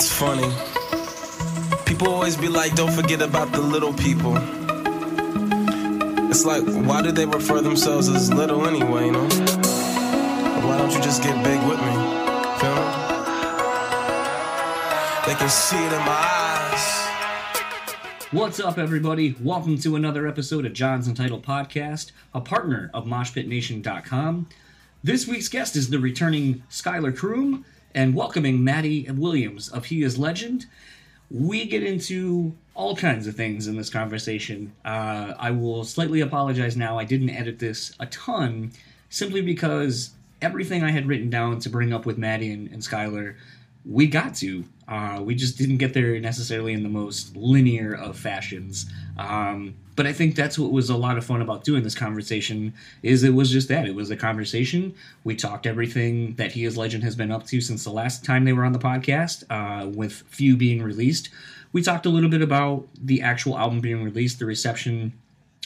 It's funny. People always be like, don't forget about the little people. It's like, why do they refer themselves as little anyway, you know? Why don't you just get big with me? Feel me? They can see it in my eyes. What's up, everybody? Welcome to another episode of John's Entitled Podcast, a partner of MoshPitNation.com. This week's guest is the returning Schuylar Croom, and welcoming Maddie Williams of He Is Legend. We get into all kinds of things in this conversation. Uh, I will slightly apologize now. I didn't edit this a ton simply because everything I had written down to bring up with Maddie and, and Schuylar, we got to. Uh, we just didn't get there necessarily in the most linear of fashions. Um, but I think that's what was a lot of fun about doing this conversation is it was just that it was a conversation. We talked everything that He Is Legend has been up to since the last time they were on the podcast, uh, with few being released. We talked a little bit about the actual album being released, the reception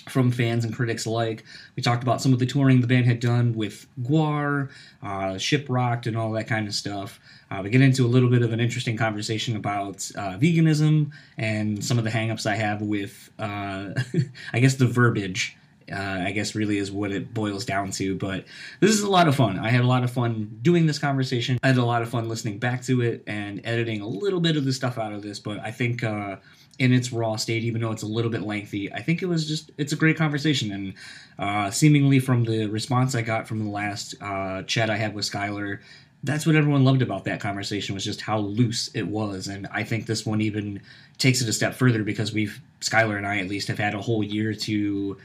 from fans and critics alike. We talked about some of the touring the band had done with GWAR, uh, Shiprocked, and all that kind of stuff. Uh, we get into a little bit of an interesting conversation about uh, veganism and some of the hangups I have with, uh, I guess, the verbiage. Uh, I guess really is what it boils down to. But this is a lot of fun. I had a lot of fun doing this conversation. I had a lot of fun listening back to it and editing a little bit of the stuff out of this. But I think uh, in its raw state, even though it's a little bit lengthy, I think it was just it's a great conversation. And uh, seemingly from the response I got from the last uh, chat I had with Schuylar, that's what everyone loved about that conversation was just how loose it was. And I think this one even takes it a step further because we've Schuylar and I at least have had a whole year to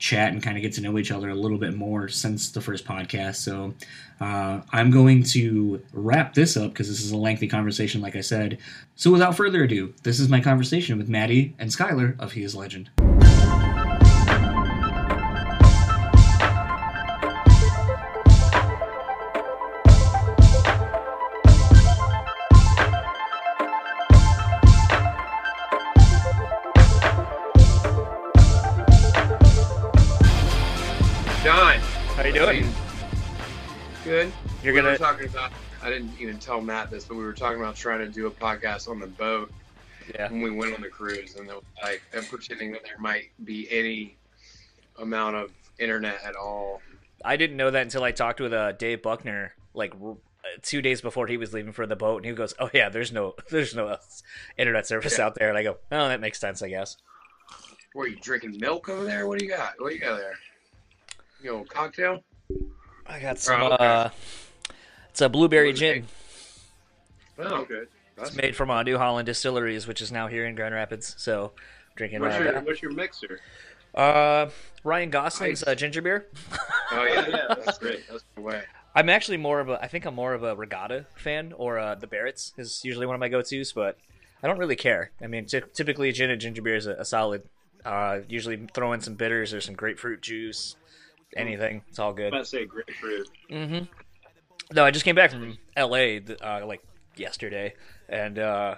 chat and kind of get to know each other a little bit more since the first podcast. So uh, I'm going to wrap this up because this is a lengthy conversation, like I said. So without further ado, this is my conversation with Maddie and Schuylar of He Is Legend. Talking about. I didn't even tell Matt this, but we were talking about trying to do a podcast on the boat yeah. when we went on the cruise, and were like and pretending that there might be any amount of internet at all. I didn't know that until I talked with uh, Dave Buckner like r- two days before he was leaving for the boat, and he goes, "Oh yeah, there's no there's no internet service Yeah. out there." And I go, "Oh, that makes sense, I guess." What are you drinking milk over there? What do you got? What do you got there? You know, cocktail. I got some. Oh, okay. uh, it's a blueberry gin. Oh, good. It's made from uh, New Holland Distilleries, which is now here in Grand Rapids. So drinking What's uh, your, that. what's your mixer? Uh, Ryan Gosling's uh, ginger beer. Oh yeah, Yeah, that's great. That's the way. I'm actually more of a. I think I'm more of a Regatta fan, or uh, the Barritt's is usually one of my go-tos, but I don't really care. I mean, ty- typically gin and ginger beer is a, a solid. Uh, usually throw in some bitters or some grapefruit juice, anything. It's all good. I'm good. about to say grapefruit. Mm-hmm. No, I just came back from L.A. Uh, like yesterday, and uh,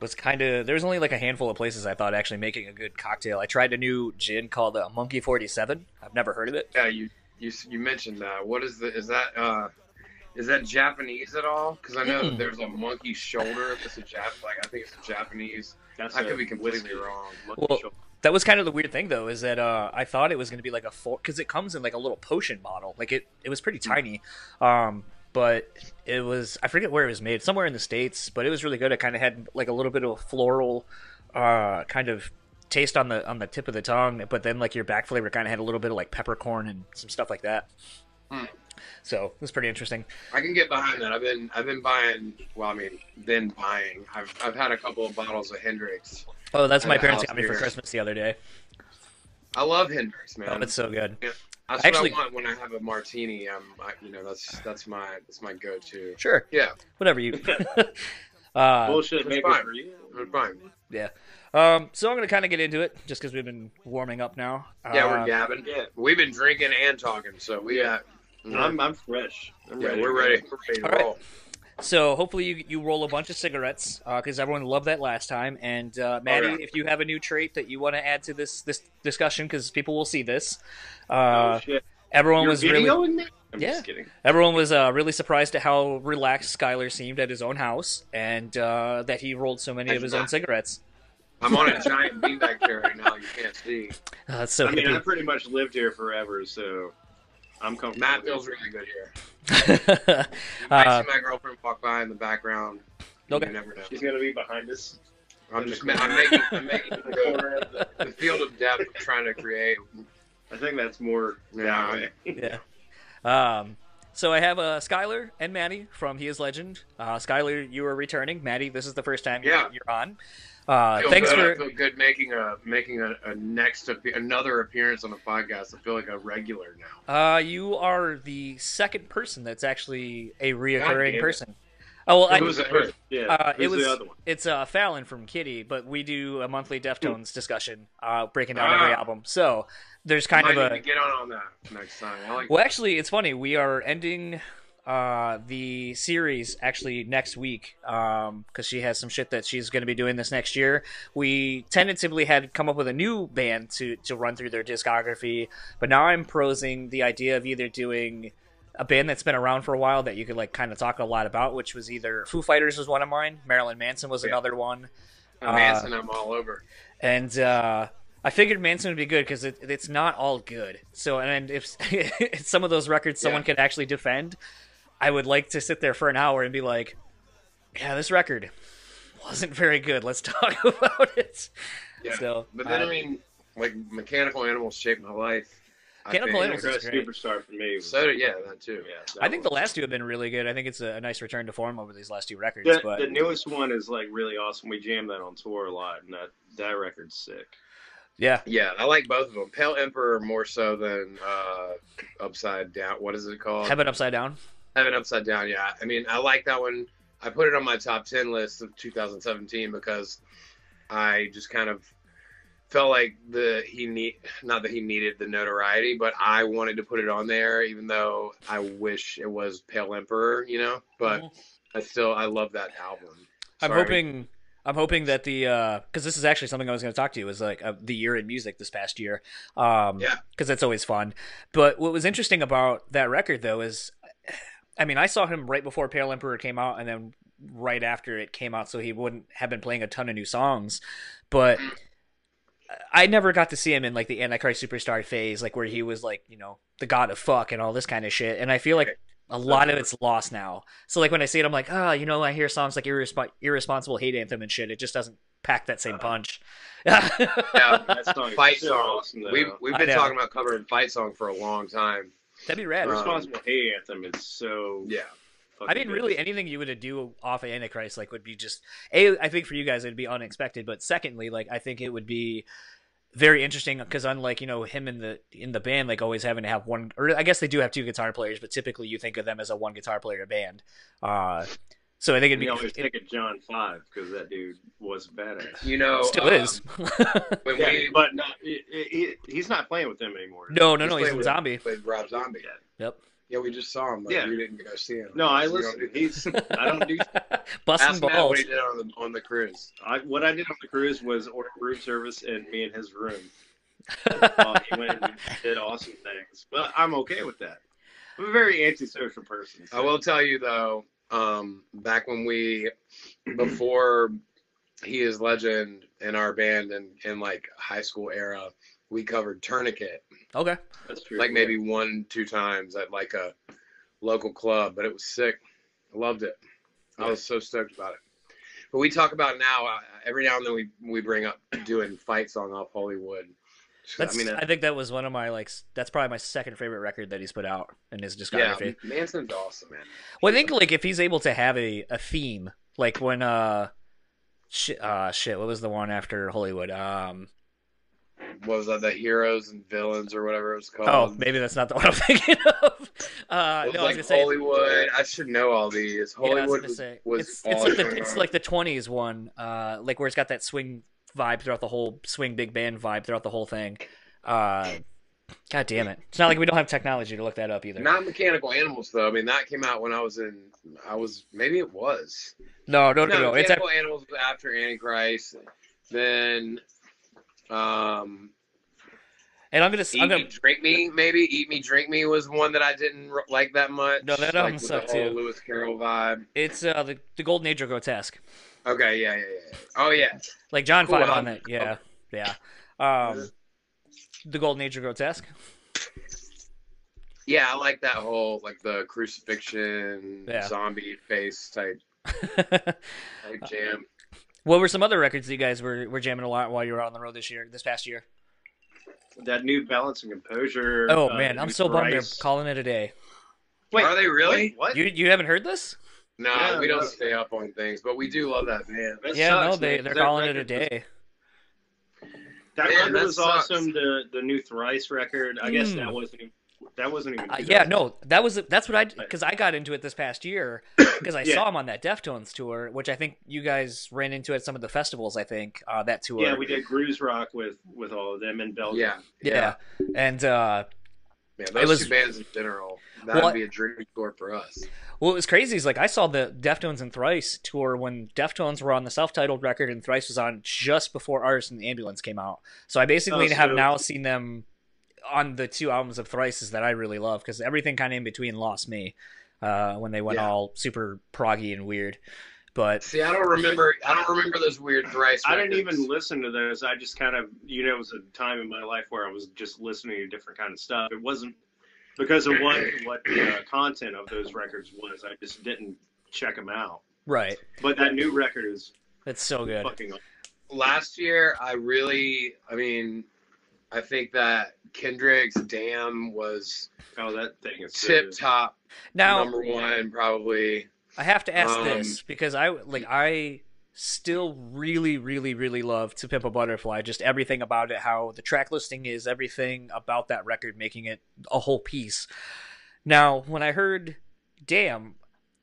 was kind of. There's only like a handful of places I thought actually making a good cocktail. I tried a new gin called uh, Monkey Forty Seven. I've never heard of it. Yeah, you you you mentioned that. What is the is that uh is that Japanese at all? Because I know Mm. that there's a monkey shoulder. That's a Jap. Like I think it's a Japanese. That's I a could be completely whiskey. wrong. Monkey Well, shoulder. That was kind of the weird thing, though, is that uh, I thought it was going to be like a full because it comes in like a little potion bottle. Like it, it was pretty tiny, um, but it was I forget where it was made, somewhere in the states. But it was really good. It kind of had like a little bit of a floral, uh, kind of taste on the on the tip of the tongue. But then like your back flavor kind of had a little bit of like peppercorn and some stuff like that. Mm. So it was pretty interesting. I can get behind that. I've been I've been buying. Well, I mean, been buying. I've I've had a couple of bottles of Hendrick's. Oh, that's my parents got me for. Christmas the other day. I love Hendrick's, man. Oh, it's so good. that's actually- what I want when I have a martini. I'm, I, you know, that's that's my that's my go-to. Sure, Yeah, whatever you. uh, Bullshit it's maker fine. for you. it's fine. Yeah. Um, so I'm going to kind of get into it just because we've been warming up now. Yeah, Uh, we're gabbing. yeah. We've been drinking and talking, so we got. I'm, I'm fresh. I'm yeah, ready. we're ready. We're ready to All right. roll. So hopefully you, you roll a bunch of cigarettes because everyone loved that last time. And uh, Maddie, yeah. if you have a new trait that you want to add to this this discussion, because people will see this, Oh, uh, shit. everyone You're was really videoing that? I'm Yeah. just kidding. Everyone was uh, really surprised at how relaxed Schuylar seemed at his own house, and uh, that he rolled so many of his own cigarettes. I'm on a giant beanbag chair right now. You can't see. Uh, so I mean, I pretty much lived here forever, so I'm comfortable. Matt feels really good here. I uh, see my girlfriend walk by in the background. Okay. You never know. She's gonna be behind us. I'm just I'm making I'm making the, the field of depth I'm trying to create. I think that's more Yeah. yeah. Um, so I have uh, Schuylar and Maddie from He Is Legend. Uh, Schuylar, you are returning. Maddie, this is the first time Yeah. you're, you're on. Uh, thanks good. I for feel good making a making a, a next another appearance on the podcast. I feel like a regular now. uh, you are the second person that's actually a reoccurring it. person. Oh well, I, Who's the first? Yeah. Uh, it was the other one? it's uh, Fallon from Kitty, but we do a monthly Deftones discussion, uh, breaking down every Ah. album. So there's kind Might of a get on on that next time. I like well, actually, it's funny. We are ending uh, the series actually next week because she has some shit that she's going to be doing this next year. We tentatively had come up with a new band to to run through their discography, but now I'm prosing the idea of either doing a band that's been around for a while that you could like kind of talk a lot about, which was either Foo Fighters was one of mine, Marilyn Manson was Yeah. another one, uh, Manson. I'm all over. and uh, I figured Manson would be good because it, it's not all good. So, and if some of those records someone Yeah. could actually defend, I would like to sit there for an hour and be like, "Yeah, this record wasn't very good. Let's talk about it." Yeah. So, But then uh, I mean, like mechanical animals shaped my life. I Mechanical think. Animals Chris is great. Superstar for me. So yeah, that too. yeah, that I think the last two have been really good. I think it's a, a nice return to form over these last two records. The, but the newest one is like really awesome. We jammed that on tour a lot, and that that record's sick. yeah, Yeah, I like both of them. Pale Emperor more so than uh, Upside Down. What is it called? Heaven Upside Down. Heaven Upside Down. Yeah, I mean, I like that one. I put it on my top ten list of 2017 because I just kind of felt like the he need not that he needed the notoriety, but I wanted to put it on there, even though I wish it was Pale Emperor, you know. But I still I love that album. I'm hoping I'm hoping that the because this is actually something I was going to talk to you is like uh, the year in music this past year. Um, Yeah. because that's always fun. But what was interesting about that record though is, I mean, I saw him right before Pale Emperor came out, and then right after it came out, so he wouldn't have been playing a ton of new songs. But I never got to see him in like the Antichrist Superstar phase, like where he was like you know the god of fuck and all this kind of shit. And I feel like a lot of it's lost now. So like when I see it, I'm like, ah, you know, I hear songs like Irresp- irresponsible hate anthem and shit. It just doesn't pack that same punch. Yeah, That song Fight song. awesome. We've we've been talking about covering fight song for a long time. That'd be rad. Uh, Responsible Hate Anthem is so. Yeah. I mean, good. really, anything you would do off of Antichrist, like, would be just a. I think for you guys, it'd be unexpected. But secondly, like, I think it would be very interesting because unlike you know him in the in the band, like always having to have one, or I guess they do have two guitar players, but typically you think of them as a one guitar player band. Uh, so I think it'd We be always it pick a John Five because that dude was badass. You know, still um, is. When Yeah, we but not, he, he, he's not playing with them anymore. no, no, no, he's in with- Zombie. played Rob Zombie. Yep. Yeah, we just saw him. But Yeah. we didn't go see him. No, I So you listen. don't He's. I don't do. Busting Ask Matt balls. what he did on the on the cruise. I, what I did on the cruise was order room service in me in his room. uh, he went and did awesome things, but I'm okay with that. I'm a very antisocial person. I will tell you though, um, back when we before he is legend in our band and in like high school era, we covered Tourniquet Okay. That's true. like maybe one two times at like a local club, but it was sick. I loved it. I was so stoked about it. But we talk about now uh, every now and then we we bring up doing fight song off Hollywood. That's, I mean, I think that was one of my like. That's probably my second favorite record that he's put out in his discography. yeah. Manson's awesome, man. Well, I think like if he's able to have a, a theme, like when uh, shit, uh, shit, what was the one after Hollywood? Um, What was that? The heroes and villains or whatever it was called. oh, maybe that's not the one I'm thinking of. Uh, no, I was like gonna say. Hollywood. I should know all these. Yeah, Hollywood gonna was, say. was it's, it's like the it's like the twenties one, uh, like where it's got that swing vibe throughout the whole swing big band vibe throughout the whole thing. Uh, God damn it! It's not like we don't have technology to look that up either. not mechanical animals though. I mean that came out when I was in. I was maybe it was. No, no, no, no. It's mechanical animals was after Antichrist. Then, um, And I'm gonna, Eat I'm Me, gonna, Drink Me, maybe Eat Me, Drink Me was one that I didn't like that much. No, that like, album with sucked, too. Lewis Carroll vibe. it's uh the the Golden Age of Grotesque. Okay, yeah, yeah, yeah. Oh yeah, Like John Cool Five on album. it. Yeah, yeah. Um, the Golden Age of Grotesque. yeah. I like that whole like the crucifixion Yeah. zombie face type, type jam. what were some other records that you guys were, were jamming a lot while you were on the road this year, this past year? That new Balance and Composure. Oh uh, man, I'm new so bummed they're calling it a day. Wait, Are they really? Wait, what? You you haven't heard this? No, Yeah, we don't no. stay up on things, but we do love that band. That yeah, sucks, no, they man, they're 'cause that calling it a record was- day. That Man, record that was sucks. awesome. The the new Thrice record. I guess Hmm. that wasn't. Even, that wasn't even. Uh, yeah, no, that was that's what I because I got into it this past year because I Yeah. saw him on that Deftones tour, which I think you guys ran into at some of the festivals. I think uh, that tour. Yeah, we did Groezrock with with all of them in Belgium. Yeah, yeah, and uh, Man, It those was- two bands in general, that'd Well, be a dream tour for us. Well it was crazy is like I saw the Deftones and Thrice tour when Deftones were on the self-titled record and Thrice was on just before Artist in the Ambulance came out. So I basically Oh, have so- now seen them on the two albums of Thrice's that I really love because everything kind of in between lost me uh, when they went Yeah. all super proggy and weird. But See, I don't remember. I don't remember those weird thrice. I didn't even listen to those. I just kind of, you know, it was a time in my life where I was just listening to different kind of stuff. It wasn't because of what what the uh, content of those records was. I just didn't check them out. right, But that new record is it's so good. fucking. last year i really i mean i think that kendrick's damn was Oh, that thing is tip good. top Now number one probably I have to ask Um, this because I like I still really, really, really love To Pimp a Butterfly. Just everything about it, how the track listing is, everything about that record, making it a whole piece. Now, when I heard "Damn,"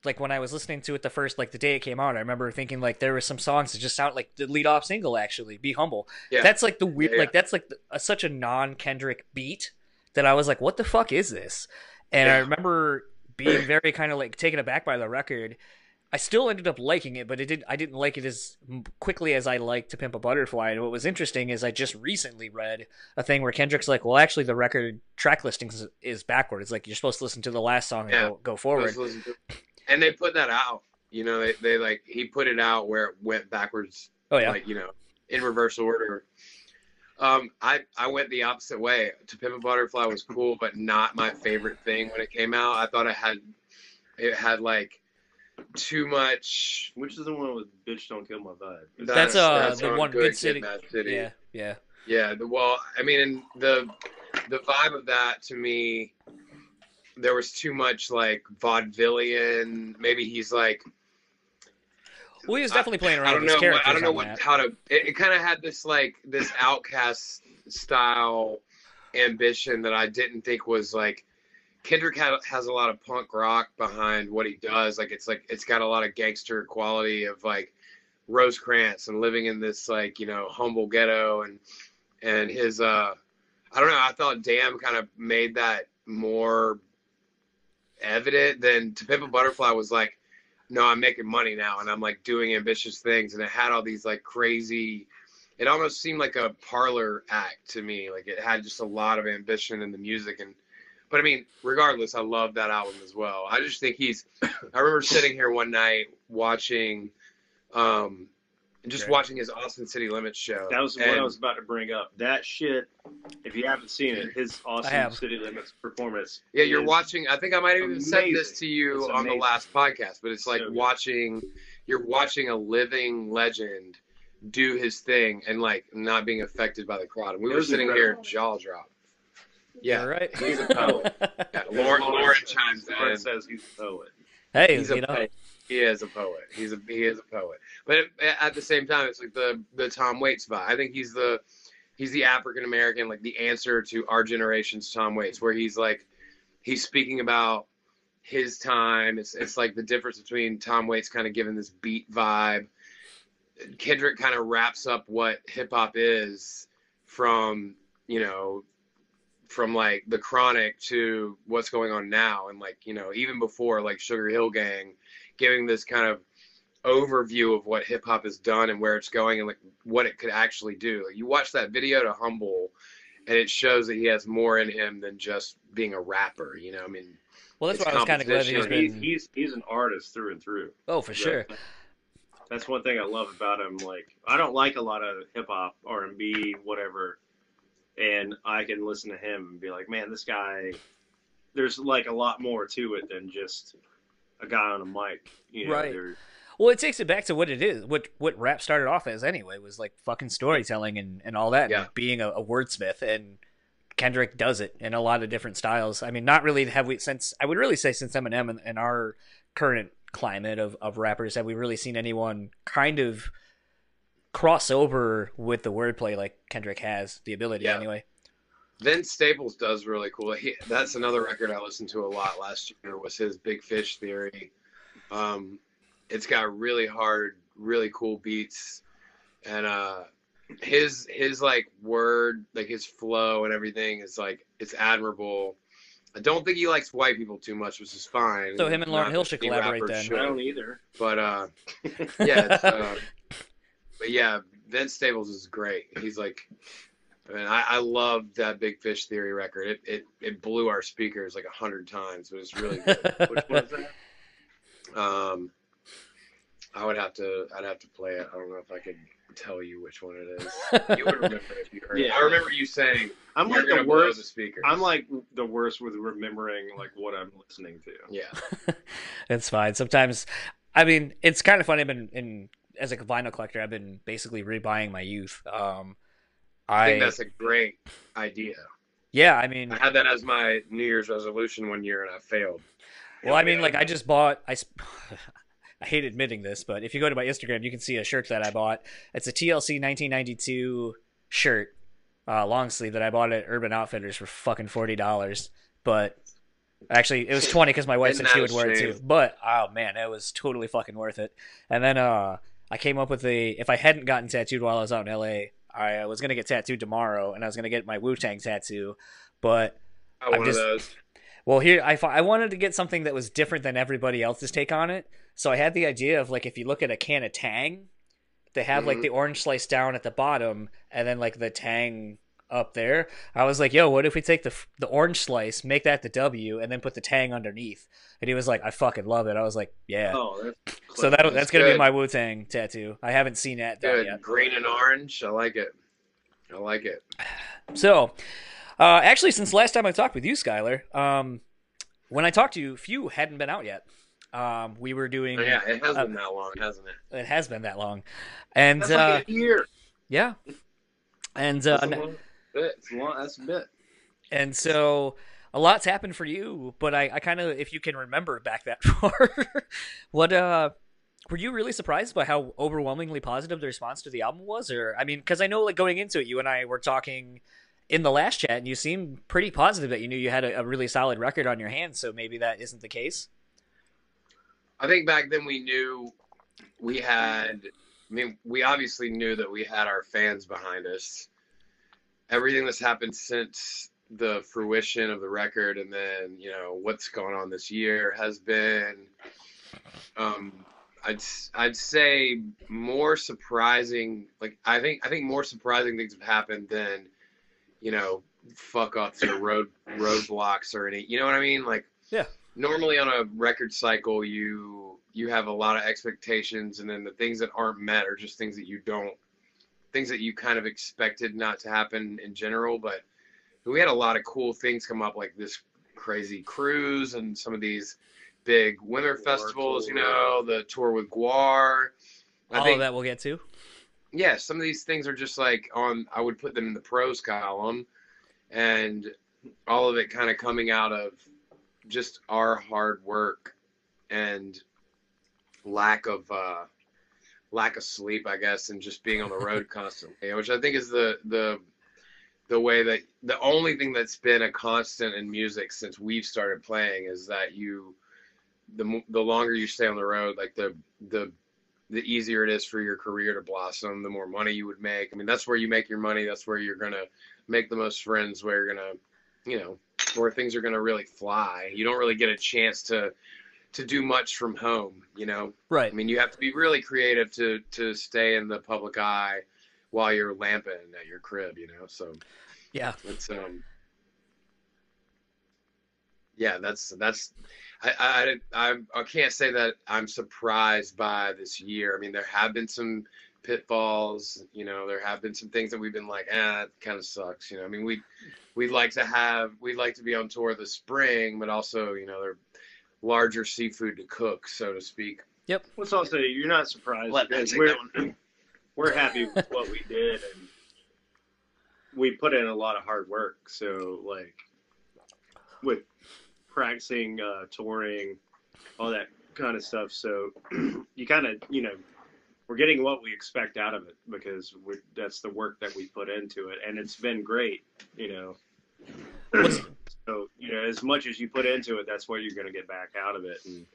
like when I was listening to it the first, like the day it came out, I remember thinking like there were some songs that just sound like the lead off single. Actually, "Be Humble." Yeah. That's like the weird, Yeah, yeah. like that's like the, such a non Kendrick beat that I was like, "What the fuck is this?" And I remember being very kind of like taken aback by the record. I still ended up liking it, but it did. I didn't like it as quickly as I liked "To Pimp a Butterfly." And what was interesting is I just recently read a thing where Kendrick's like, "Well, actually, the record track listing is, is backward. It's like you're supposed to listen to the last song and Yeah. go, go forward." To- and they put that out you know they, they like he put it out where it went backwards Oh yeah, like you know in reverse order um i i went the opposite way to pimp a butterfly was cool but not my favorite thing when it came out i thought it had it had like too much Which is the one with "Bitch Don't Kill My Vibe"? That's, uh, the one, Good Kid, City. Mad City. yeah, yeah. Yeah, the, well, I mean, and the the vibe of that to me, there was too much like vaudevillian. Maybe he's like Well, he was definitely playing around. I don't know. What, I don't know what that. how to. It, it kind of had this like this outcast style ambition that I didn't think was like. Kendrick had, has a lot of punk rock behind what he does. Like it's like it's got a lot of gangster quality of like Rosecrans and living in this like you know humble ghetto and and his uh I don't know. I thought Damn kind of made that more evident than To Pimp a Butterfly was like, no, I'm making money now and I'm like doing ambitious things and it had all these like crazy. It almost seemed like a parlor act to me. Like it had just a lot of ambition in the music and. But I mean, regardless, I love that album as well. I just think he's. I remember sitting here one night watching, um, just Okay. watching his Austin City Limits show. That was what And- I was about to bring up. That shit. If you haven't seen it, his Austin. City Limits performance. Yeah, you're watching. I think I might have even said this to you It's on the last podcast, but it's like So watching. You're watching a living legend do his thing and like not being affected by the crowd. And we It were sitting incredible. here jaw drop. Yeah, All right. he's a poet. Yeah, Lauren, Lauren chimes Lauren in. says he's a poet. hey, He's you a know, poet. He is a poet. He's a he is a poet. But at the same time, it's like the the Tom Waits vibe. I think he's the he's the African American, like the answer to our generation's Tom Waits, where he's like he's speaking about his time. It's it's like the difference between Tom Waits kind of giving this beat vibe. Kendrick kind of wraps up what hip hop is from you know from like the chronic to what's going on now and like you know even before like sugar hill gang giving this kind of overview of what hip hop has done and where it's going and like what it could actually do like, you watch that video to humble and it shows that he has more in him than just being a rapper. You know, I mean, Well, that's why I was kind of glad that he's been. he's, he's he's an artist through and through. Oh, for sure. That's one thing I love about him. Like I don't like a lot of hip hop, R and B, whatever, and I can listen to him and be like, man, this guy. There's like a lot more to it than just a guy on a mic. You know, Right. there- Well, it takes it back to what it is, what what rap started off as anyway was like fucking storytelling and, and all that, Yeah. and being a, a wordsmith. And Kendrick does it in a lot of different styles. I mean, not really have we since I would really say since Eminem and, and our current climate of, of rappers have we really seen anyone kind of cross over with the wordplay like Kendrick has the ability Yeah. anyway. Vince Staples does really cool. He, that's another record I listened to a lot last year. Was his Big Fish Theory. Um, it's got really hard, really cool beats, and uh, his his like word, like his flow and everything is like it's admirable. I don't think he likes white people too much, which is fine. So him and Lauryn Not Hill should collaborate then. should. I don't either. But uh, yeah, it's, uh, but yeah, Vince Staples is great. He's like, I mean, I, I love that Big Fish Theory record. It it, it blew our speakers like a hundred times. It was really good. Which one is that? um, I would have to I'd have to play it. I don't know if I could tell you which one it is. You would remember if you heard. it. Yeah. I remember you saying I'm like the blow the worst. speakers. I'm like the worst with remembering like what I'm listening to. yeah. It's fine. Sometimes, I mean, it's kind of funny. I've been in as a vinyl collector. I've been basically rebuying my youth. Um, I think that's a great idea. yeah. I mean, I had that as my New Year's resolution one year and I failed. well, I mean, like I just bought. I. I hate admitting this, but if you go to my Instagram, you can see a shirt that I bought. It's a TLC 1992 shirt, uh, long sleeve that I bought at Urban Outfitters for fucking forty dollars. But actually, it was twenty because my wife Isn't said she would wear it too. But oh man, it was totally fucking worth it. And then uh, I came up with the if I hadn't gotten tattooed while I was out in LA, I was gonna get tattooed tomorrow, and I was gonna get my Wu Tang tattoo, but I just- those. well, here I I wanted to get something that was different than everybody else's take on it. So I had the idea of like if you look at a can of Tang, they have like Mhm. the orange slice down at the bottom and then like the Tang up there. I was like, "Yo, what if we take the the orange slice, make that the W, and then put the Tang underneath?" And he was like, "I fucking love it." I was like, "Yeah." Oh, that's so that That's that's gonna be my Wu Tang tattoo. I haven't seen that Good. yet. Green and orange. I like it. I like it. So, uh, actually, since last time I talked with you, Schuylar, um, when I talked to you, Few hadn't been out yet. Um, we were doing. Oh, yeah, it has Uh, been that long, hasn't it? It has been that long, and That's uh, a year. yeah, and uh, That's a long bit. It's a lot. That's a bit. and so a lot's happened for you. But I, I kind of, if you can remember back that far, what uh, were you really surprised by how overwhelmingly positive the response to the album was? Or I mean, because I know like going into it, you and I were talking in the last chat, and you seemed pretty positive that you knew you had a, a really solid record on your hands. So maybe that isn't the case. I think back then we knew we had. I mean, we obviously knew that we had our fans behind us. Everything that's happened since the fruition of the record, and then you know what's going on this year, has been. Um, I'd I'd say more surprising. Like I think I think more surprising things have happened than, you know, fuck ups or road roadblocks or any. You know what I mean? Like yeah normally on a record cycle you you have a lot of expectations and then the things that aren't met are just things that you don't things that you kind of expected not to happen in general but we had a lot of cool things come up like this crazy cruise and some of these big winter Guar festivals you know the tour with GWAR i All think of that we'll get to. yeah, some of these things are just like on. I would put them in the pros column, and all of it kind of coming out of just our hard work and lack of uh, lack of sleep, I guess, and just being on the road constantly, which I think is the the the way that the only thing that's been a constant in music since we've started playing is that you the the longer you stay on the road, like the the the easier it is for your career to blossom, the more money you would make. I mean, that's where you make your money. That's where you're gonna make the most friends. Where you're gonna, you know, where things are gonna really fly. You don't really get a chance to to do much from home. You know, Right. I mean, you have to be really creative to to stay in the public eye while you're lamping at your crib. You know, so Yeah. It's um. Yeah, that's that's. I, I I I can't say that I'm surprised by this year. I mean, there have been some pitfalls. You know, there have been some things that we've been like, ah, it kind of sucks. You know, I mean, we we'd like to have we'd like to be on tour this spring, but also you know, they're larger seafood to cook, so to speak. Yep. Let's also you're not surprised Let because we're know. we're happy with what we did and we put in a lot of hard work. So like with practicing, uh, touring, all that kind of stuff. So you kind of you know we're getting what we expect out of it because we that's the work that we put into it, and it's been great. You know. What's- So you know, as much as you put into it, that's what you're going to get back out of it. And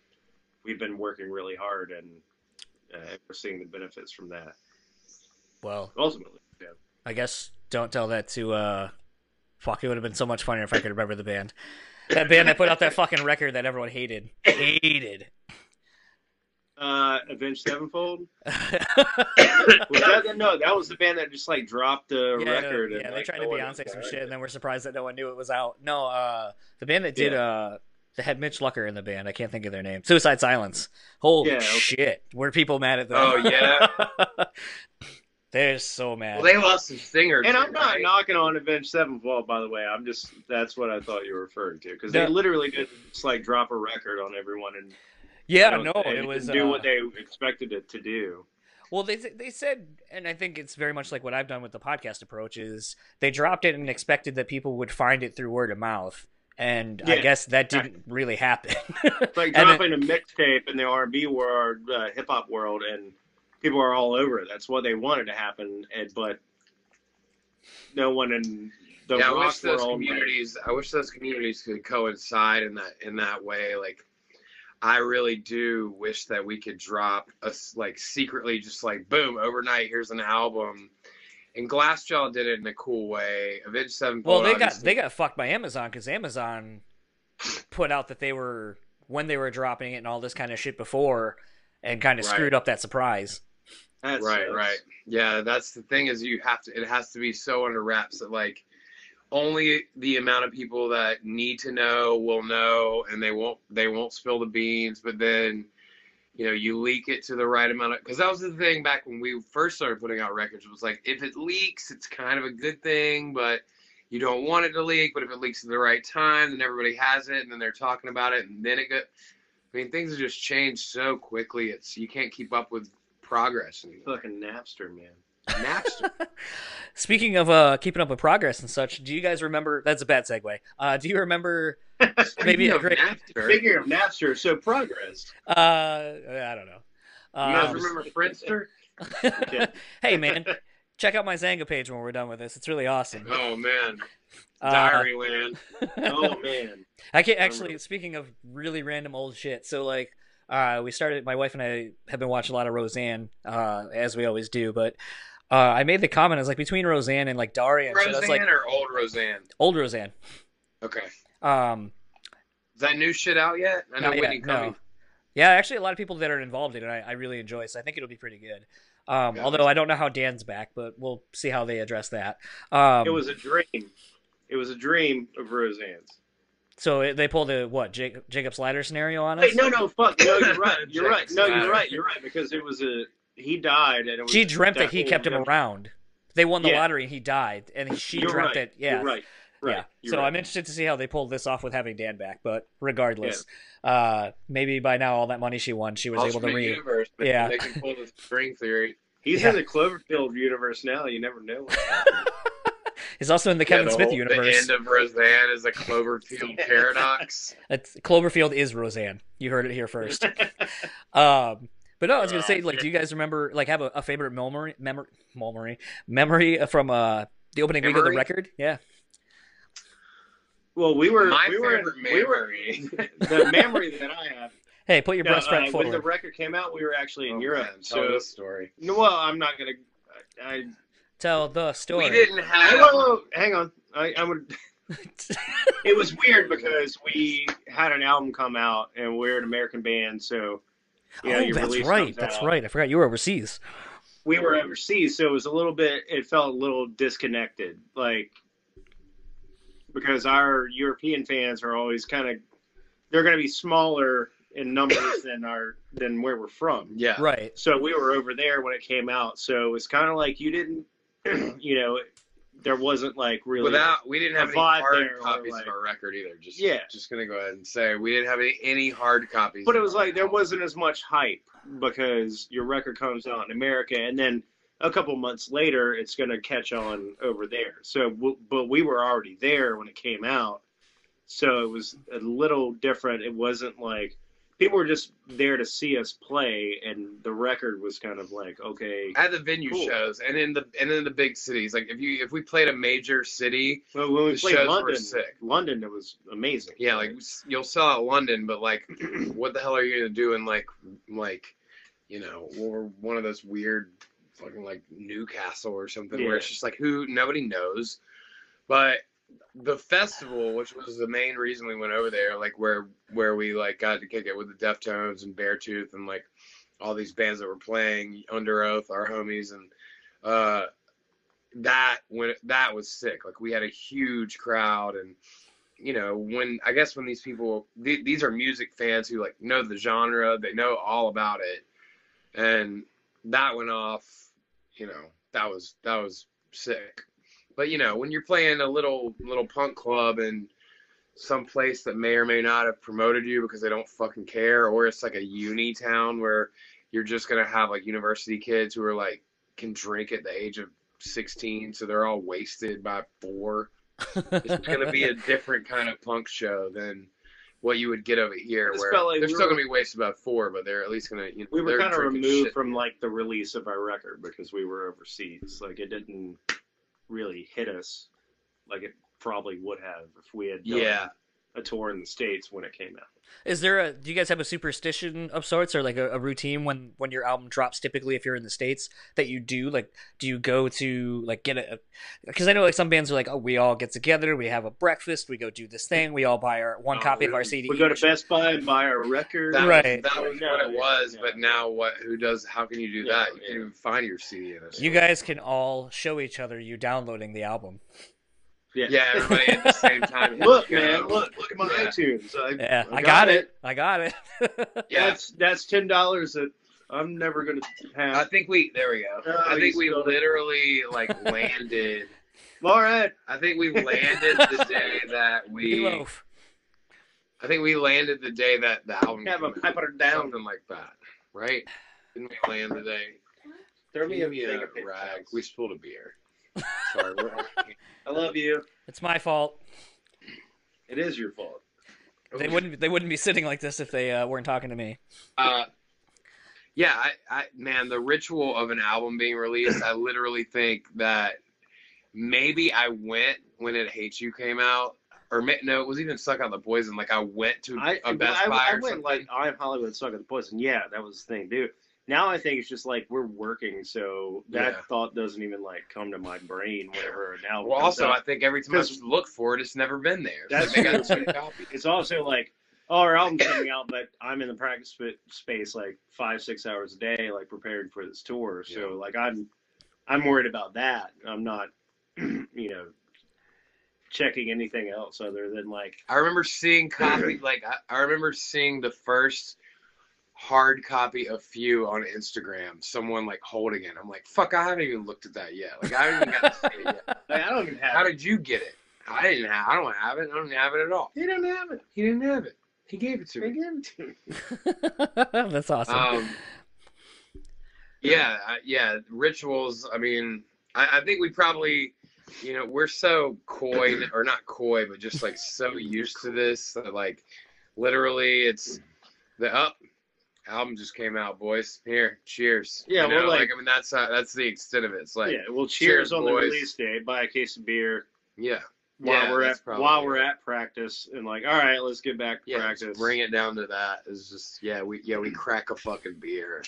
we've been working really hard, and uh, we're seeing the benefits from that. Well, Ultimately, yeah. I guess don't tell that to uh fuck it would have been so much funnier if I could remember the band. That band that put out that fucking record that everyone hated. Hated. Uh, Avenged Sevenfold. Was that the, no? That was the band that just like dropped the yeah, no, record. and, yeah, they like, tried no to one- Beyonce some shit, and then we're surprised that no one knew it was out. No, uh, the band that did Yeah. uh, they had Mitch Lucker in the band. I can't think of their name. Suicide Silence. Holy Yeah, okay. shit! Were people mad at them? Oh, yeah? They're so mad. Well, they lost a singer. And too, I'm not right? knocking on Avenged Sevenfold, by the way. I'm just that's what I thought you were referring to because No. they literally did just like drop a record on everyone and yeah, you know, no, and it was do uh, what they expected it to do. Well, they they said, and I think it's very much like what I've done with the podcast approach is they dropped it and expected that people would find it through word of mouth, and I guess that didn't really happen. It's like And then- dropping a mixtape in the R&B world, uh, hip hop world, and people are all over it. That's what they wanted to happen, and but no one in the yeah, I wish those world. communities. I wish those communities could coincide in that in that way. Like, I really do wish that we could drop us like secretly, just like boom, overnight. Here's an album. And Glassjaw did it in a cool way. Avenged Sevenfold. well, they got they got fucked by Amazon because Amazon put out that they were when they were dropping it and all this kind of shit before, and kind of Right. screwed up that surprise. That right sucks. right yeah that's the thing is you have to it has to be so under wraps that like only the amount of people that need to know will know and they won't they won't spill the beans but then you know you leak it to the right amount of because that was the thing back when we first started putting out records it was like if it leaks it's kind of a good thing but you don't want it to leak but if it leaks at the right time then everybody has it and then they're talking about it and then it got i mean things have just changed so quickly it's you can't keep up with progress anymore Fucking Napster, man. Napster. Speaking of uh, keeping up with progress and such, do you guys remember? That's a bad segue. Uh, do you remember? Maybe a great- Napster, Speaking of Napster, so progress. Uh, I don't know. you guys Um, remember Friendster? hey man, check out my Xanga page when we're done with this. It's really awesome. Oh man, Uh, Diaryland. Oh man. I can't actually. Speaking of really random old shit, so like, uh, we started. My wife and I have been watching a lot of Roseanne, uh, as we always do. But uh, I made the comment. I was like, between Roseanne and like Daria, and shit, I was Roseanne like, or old Roseanne? old Roseanne. Okay. Um, Is that new shit out yet? I know yet, no. Yeah, actually, a lot of people that are involved in it, I, I really enjoy. So I think it'll be pretty good. Um, Yeah. although I don't know how Dan's back, but we'll see how they address that. Um, It was a dream. It was a dream of Roseanne's. so they pulled the what Jacob, Jacob's Ladder scenario on us. Wait, no, no, fuck. No, you're right. You're right. No, you're right. You're right because it was a he died and it was She dreamt that he kept him redemption. around. They won the Yeah. lottery and he died, and she You're dreamt right. that. Yeah, You're right. Right. yeah. You're So right. I'm interested to see how they pulled this off with having Dan back. But regardless, uh, maybe by now all that money she won, she was able to Alternate re. universe. They, Yeah. They can pull the string theory. He's Yeah. in the Cloverfield universe now. You never know. He's also in the Kevin the Smith whole- universe. The end of Roseanne is a Cloverfield paradox. It's, Cloverfield is Roseanne. You heard it here first. um, but no, I was gonna say, like, do you guys remember, like, have a, a favorite memory, memory, memory, memory from uh the opening week of the record? Yeah. Well, we were My we were favorite we were the memory that I have. Hey, put your No, breast uh, front when the record came out, we were actually in Oh, Europe. man, tell so this story. no, well, I'm not gonna. I, Tell the story. We didn't have. whoa, whoa, hang on. I, I would. It was weird because we had an album come out and we're an American band, so you oh, your that's right. That's out. right. I forgot you were overseas. we were overseas, so it was a little bit. It felt a little disconnected. Like because our European fans are always kind of they're going to be smaller in numbers than our than where we're from. Yeah. Right. So we were over there when it came out. So it's kind of like you didn't, you know, there wasn't like really. Without we didn't have any hard copies like- of our record either. Just Yeah. Just gonna go ahead and say we didn't have any, any hard copies. but it was like there album. wasn't as much hype because your record comes out in America and then a couple months later it's going to catch on over there. So, w- but we were already there when it came out, so it was a little different. It wasn't like people were just there to see us play, and the record was kind of like okay. at the venue Cool. shows and in the and in the big cities. Like if you if we played a major city, But when we The played shows were London, sick. London it was amazing. yeah, like you'll sell out London, but like, what the hell are you gonna do in like like, you know, or one of those weird fucking like Newcastle or something where it's just like who nobody knows, but the festival, which was the main reason we went over there, like where where we like got to kick it with the Deftones and Beartooth and like all these bands that were playing Underoath, our homies, and uh, that when that was sick. Like we had a huge crowd, and you know when I guess when these people th- these are music fans who like know the genre, they know all about it, and that went off. You know that was that was sick. But you know, when you're playing a little little punk club in some place that may or may not have promoted you because they don't fucking care, or it's like a uni town where you're just gonna have like university kids who are like can drink at the age of 16, so they're all wasted by four. It's gonna be a different kind of punk show than what you would get over here, This where like they're we still were- gonna be wasted by four, but they're at least gonna you know we were kind of removed shit. from like the release of our record because we were overseas. Like it didn't really hit us like it probably would have if we had yeah. A tour in the states when it came out. Is there a? Do you guys have a superstition of sorts, or like a, a routine when when your album drops? Typically, if you're in the states, that you do like, do you go to like get a? Because I know like some bands are like, oh, we all get together, we have a breakfast, we go do this thing, we all buy our one Uh, copy of our CD. We go to. Best Buy and buy our record. That Right. Was, that was No, what it was, yeah. but now what? Who does? How can you do Yeah, that? You yeah. can't even find your CD in a You guys can all show each other you downloading the album. Yeah. Yeah, everybody at the same time. Look, man, look, look at my Yeah. iTunes. I, Yeah, I, got, it. I got it. Yeah, That's that's ten dollars that I'm never gonna have. I think we. There we go. Oh, I think we still- literally like landed. All right. I think we landed the day that we. Meatloaf. I think we landed the day that the album. Have a came out. pipe her down. Something like that, right? Didn't we land the day? Throw me a, Give me thing a of paper rag. We spilled a beer. Sorry, we're. I love you. It's my fault. It is your fault. They wouldn't. They wouldn't be sitting like this if they uh, weren't talking to me. Uh, yeah, I, I, man, the ritual of an album being released, I literally think that maybe I went when it Hates You came out, or no, it was even Suck Out the Poison. Like I went to I, a Best I, Buy I or went something. like I'm Hollywood suck out the poison. Yeah, that was the thing, dude. Now I think it's just like we're working, so that Yeah. thought doesn't even like come to my brain whenever Now, well, also, out. I think every time I look for it, it's never been there. So That's true. it's also like, oh, our album's coming out, but I'm in the practice sp- space like five, six hours a day, like preparing for this tour. So like I'm, I'm worried about that. I'm not, you know, checking anything else other than like, I remember seeing copy like I, I remember seeing the first hard copy of Few on Instagram. Someone like holding it. I'm like, fuck, I haven't even looked at that yet. Like I haven't even got to see it yet. like, I don't even have. How it. did you get it? I didn't have. I don't have it. I don't have it at all. He didn't have it. He didn't have it. He gave it to me. He gave it to me. That's awesome. Um, yeah, I- yeah. Rituals. I mean, I, I think we probably, you know, we're so coy or not coy, but just like so used to this that like, literally, it's the up. Album just came out, boys. Here, cheers. Yeah, you well, know, like- I mean, that's uh, that's the extent of it. It's like, yeah, well, cheers, cheers, on the release day. Buy a case of beer yeah, while Yeah, we're at probably while it. we're at practice, and like, all right, let's get back to yeah. practice. Just bring it down to that. It's just yeah, we yeah we crack a fucking beer.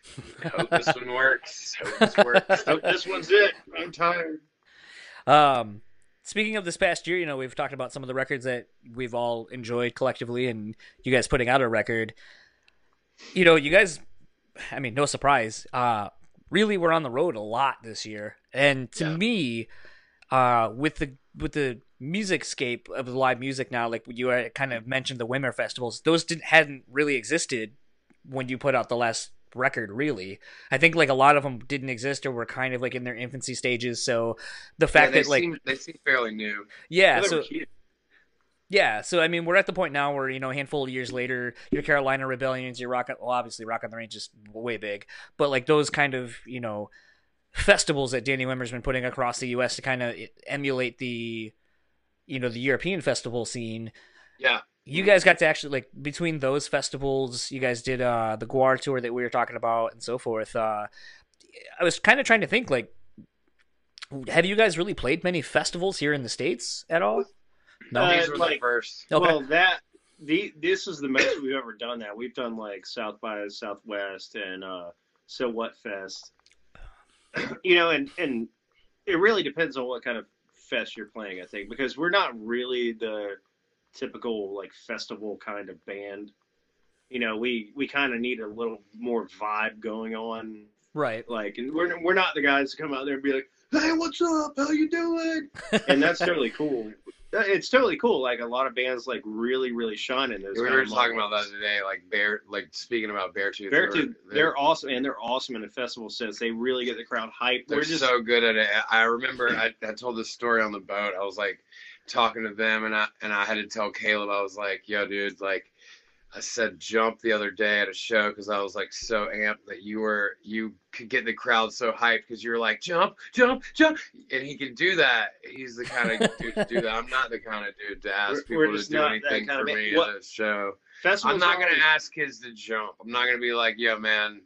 Hope this one works. Hope this works. Oh, this one's it. I'm tired. Um, speaking of this past year, you know, we've talked about some of the records that we've all enjoyed collectively, and you guys putting out a record. You know, you guys, I mean, no surprise, uh, really were on the road a lot this year. And to Yeah. me, uh, with the with the music scape of the live music now, like you uh, kind of mentioned the Wimmer festivals, those didn't hadn't really existed when you put out the last record really i think like a lot of them didn't exist or were kind of like in their infancy stages so the fact yeah, they that like seem, they seem fairly new. yeah so. Yeah, so I mean, we're at the point now where you know, a handful of years later, your Carolina Rebellions, your Rock, well, obviously Rock on the Range is way big, but like those kind of you know festivals that Danny Wimmer's been putting across the U.S. to kind of emulate the you know the European festival scene. Yeah, You guys got to actually like between those festivals, you guys did uh the GWAR tour that we were talking about and so forth. Uh I was kind of trying to think like have you guys really played many festivals here in the states at all? No. Uh, these were the like- first. Okay. Well, that the this is the most we've ever done. That we've done like South by Southwest and uh, So What Fest. You know, and and it really depends on what kind of fest you're playing. I think because we're not really the typical like festival kind of band. You know, we we kind of need a little more vibe going on. right. Like, and we're we're not the guys to come out there and be like, "Hey, what's up? How you doing?" and that's totally cool. Uh, It's totally cool. Like a lot of bands, like really, really shine in those. we were of talking about that today. Like bear, like speaking about Beartooth. Beartooth, they were- they're awesome, and they're awesome in a festival sense. They really get the crowd hyped. They're We're just so good at it. I remember I, I told this story on the boat. I was like talking to them, and I and I had to tell Caleb. I was like, "Yo, dude, like." I said jump the other day at a show because I was like so amped that you were you could get the crowd so hyped because you were like jump jump jump and he can do that. He's the kind of dude to do that. I'm not the kind of dude to ask We're- we're people to do anything for me What- at a show. festivals. I'm not gonna ask kids to jump. I'm not gonna be like, yo, man,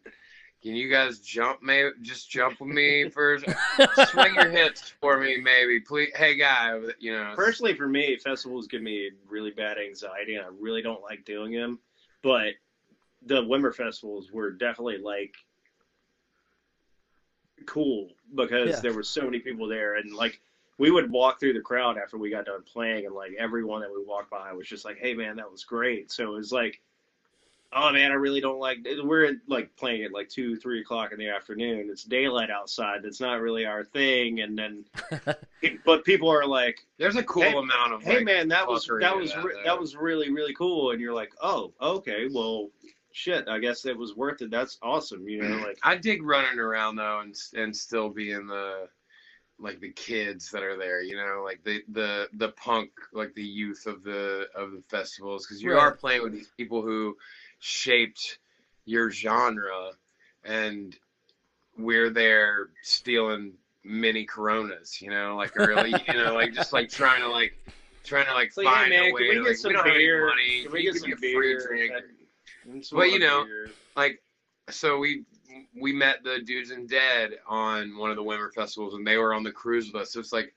can you guys jump? Maybe just jump with me first. Swing your hips for me, maybe. Please, hey guy, you know. Personally, for me, festivals give me really bad anxiety, and I really don't like doing them. But the Wimmer festivals were definitely like cool because Yeah. there were so many people there, and like we would walk through the crowd after we got done playing, and like everyone that we walked by was just like, "Hey, man, that was great." So it was like. Oh man, I really don't like. We're like playing at like two, three o'clock in the afternoon. It's daylight outside. That's not really our thing. And then, but people are like, There's a cool Hey- amount of hey like, man that was that was that, re- that was really really cool and you're like oh okay well shit i guess it was worth it that's awesome you know like I dig running around though, and and still being the like the kids that are there, you know, like the the the punk, like the youth of the of the festivals, because you Right. are playing with these people who shaped your genre, and we're there stealing mini Coronas, you know, like early, you know, like just like trying to like trying to like It's like, hey, find man, a way. we to, get like, some we don't have any beer? money. Can we You get some a free beer? drink. And But, you know, beer. like so we we met the dudes in dead on one of the Wimmer festivals and they were on the cruise with us so it's like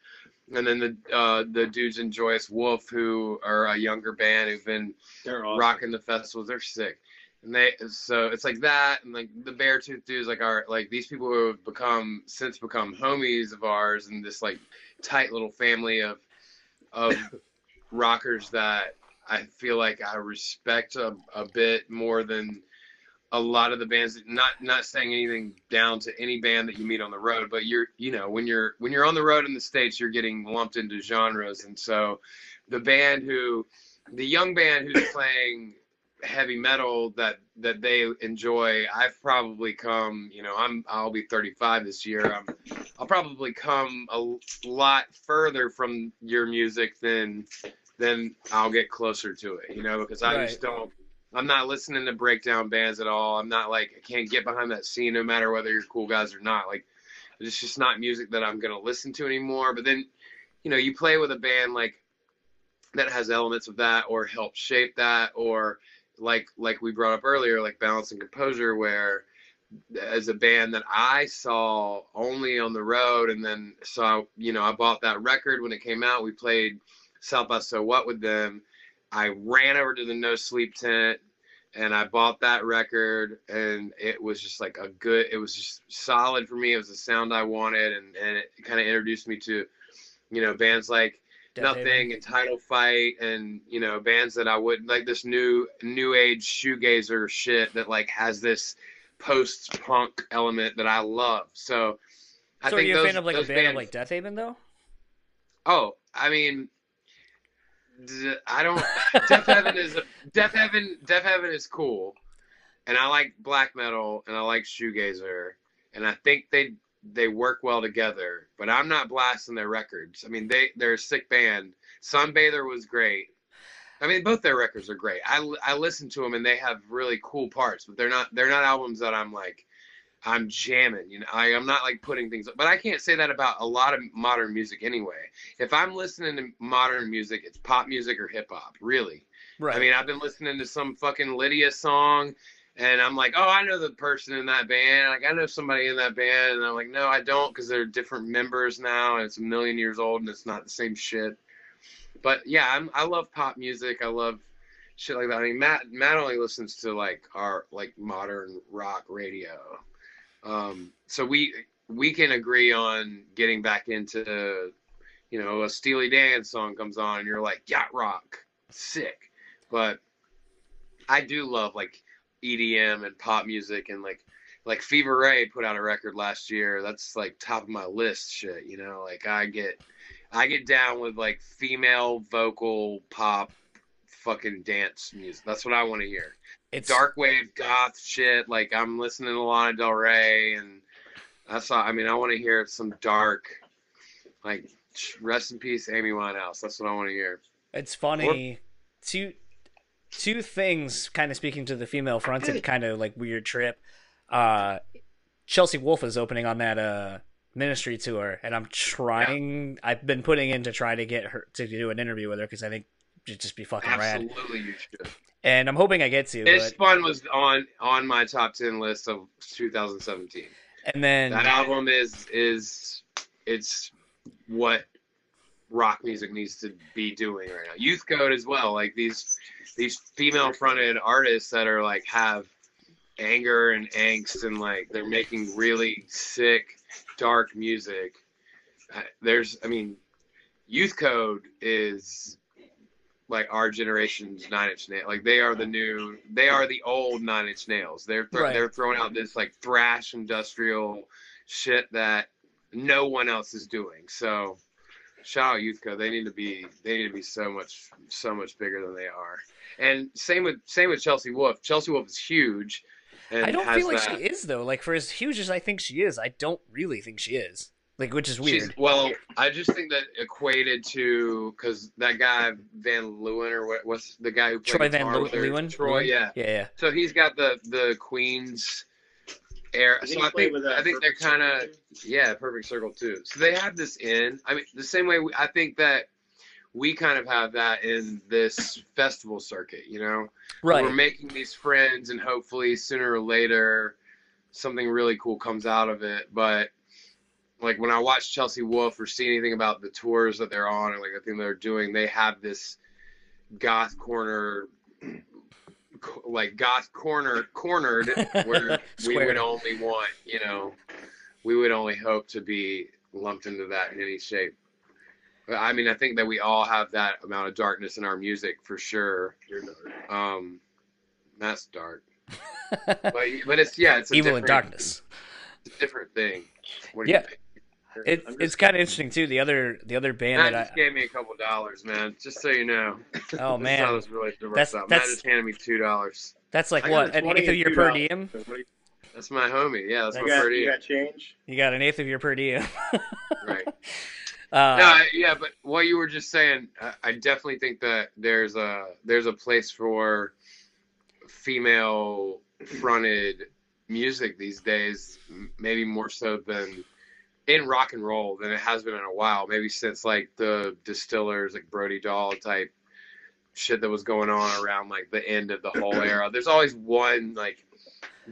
and then the uh the dudes in joyous wolf who are a younger band who've been awesome. rocking the festivals they're sick and they so it's like that and like the Beartooth dudes like are like these people who have become since become homies of ours and this like tight little family of of rockers that I feel like I respect a, a bit more than a lot of the bands not not saying anything down to any band that you meet on the road but you're you know when you're when you're on the road in the states you're getting lumped into genres and so the band who the young band who's playing heavy metal that that they enjoy i've probably come you know i'm i'll be 35 this year i'm i'll probably come a lot further from your music than than i'll get closer to it you know because i Right. just don't i'm not listening to breakdown bands at all. I'm not like i can't get behind that scene no matter whether you're cool guys or not. Like it's just not music that i'm gonna listen to anymore. But then you know you play with a band like that has elements of that or help shape that or like like we brought up earlier like balance and composure where as a band that i saw only on the road and then saw you know i bought that record when it came out. We played south by so what with them i ran over to the no sleep tent and i bought that record and it was just like a good it was just solid for me it was the sound i wanted and, and it kind of introduced me to you know bands like Death nothing Haven. and title fight and you know bands that i would like this new new age shoegazer shit that like has this post punk element that i love so i so are think you those, a fan of like a band of like Deafheaven though? Oh, I mean, I don't. Deafheaven is Deafheaven. Deaf Heaven is cool, and I like black metal and I like shoegazer, and I think they they work well together. But I'm not blasting their records. I mean, they they're a sick band. Sunbather was great. I mean, both their records are great. I I listen to them and they have really cool parts, but they're not they're not albums that I'm like I'm jamming. You know, I, I'm not like putting things. But I can't say that about a lot of modern music anyway. If I'm listening to modern music, it's pop music or hip hop. Really. Right. I mean, I've been listening to some fucking Lydia song, and I'm like, oh, I know the person in that band. Like, I know somebody in that band, and I'm like, no, I don't, because they're different members now, and it's a million years old, and it's not the same shit. But yeah, I'm, I love pop music. I love shit like that. I mean, Matt Matt only listens to like our like modern rock radio. Um, so we we can agree on getting back into, you know, a Steely Dan song comes on, and you're like, yacht rock, sick. But I do love like EDM and pop music and like like Fever Ray put out a record last year. That's like top of my list shit, you know, like I get I get down with like female vocal pop fucking dance music. That's what I want to hear. It's Dark wave goth shit. Like I'm listening to Lana Del Rey and that's all I mean, I want to hear some dark like rest in peace Amy Winehouse. That's what I want to hear. It's funny. Two two things kind of speaking to the female fronted kind of like weird trip. Uh Chelsea Wolfe is opening on that uh ministry tour and I'm trying I've been putting in to try to get her to do an interview with her because I think it'd just be fucking rad. Absolutely you should. And I'm hoping I get to. This But, fun was on on my top 10 list of 2017. and then That album is is it's what rock music needs to be doing right now. Youth Code as well, like these these female fronted artists that are like have anger and angst and like they're making really sick dark music. Uh, There's I mean Youth Code is like our generation's Nine Inch Nails. Like they are the new, they are the old Nine Inch Nails. They're thro- Right. they're throwing out this like thrash industrial shit that no one else is doing. So shout out Youth Code. They need to be they need to be so much so much bigger than they are. And same with same with Chelsea Wolfe. Chelsea Wolfe is huge. And I don't feel like that- she is though. Like for as huge as I think she is, I don't really think she is. Like which is weird. She's, well, I just think that equated to because that guy Van Leeuwen or what, what's the guy who played Troy Van guitar with? Leeuwen. Troy, yeah. Yeah, yeah. So he's got the the Queen's air. I So I think with that I think they're kind of yeah, perfect circle too. So they have this in. I mean, the same way we, I think that we kind of have that in this festival circuit. You know, Right. we're making these friends, and hopefully sooner or later something really cool comes out of it. But like when I watch Chelsea Wolfe or see anything about the tours that they're on or like the thing they're doing, they have this goth corner, like goth corner cornered where we would only want, you know, we would only hope to be lumped into that in any shape. But I mean, I think that we all have that amount of darkness in our music for sure. You're dark. Um, that's dark, but but it's yeah, it's a Evil and darkness. It's a different thing. What do Yeah. You think? It, just- it's kind of interesting too. The other the other band Matt that just I gave me a couple dollars, man. Just so you know. oh This is how man, this relationship That's- works out. that's- Matt just handed me two dollars. that's like I what an eighth of your per diem. So what do you- That's my homie. Yeah, that's You my got, per you diem. got change? You got an eighth of your per diem. Right. Uh, no, I, yeah, but what you were just saying, I, I definitely think that there's a there's a place for female fronted music these days, maybe more so than in rock and roll than it has been in a while. Maybe since like the distillers, like Brody Dalle type shit that was going on around like the end of the whole era. There's always one like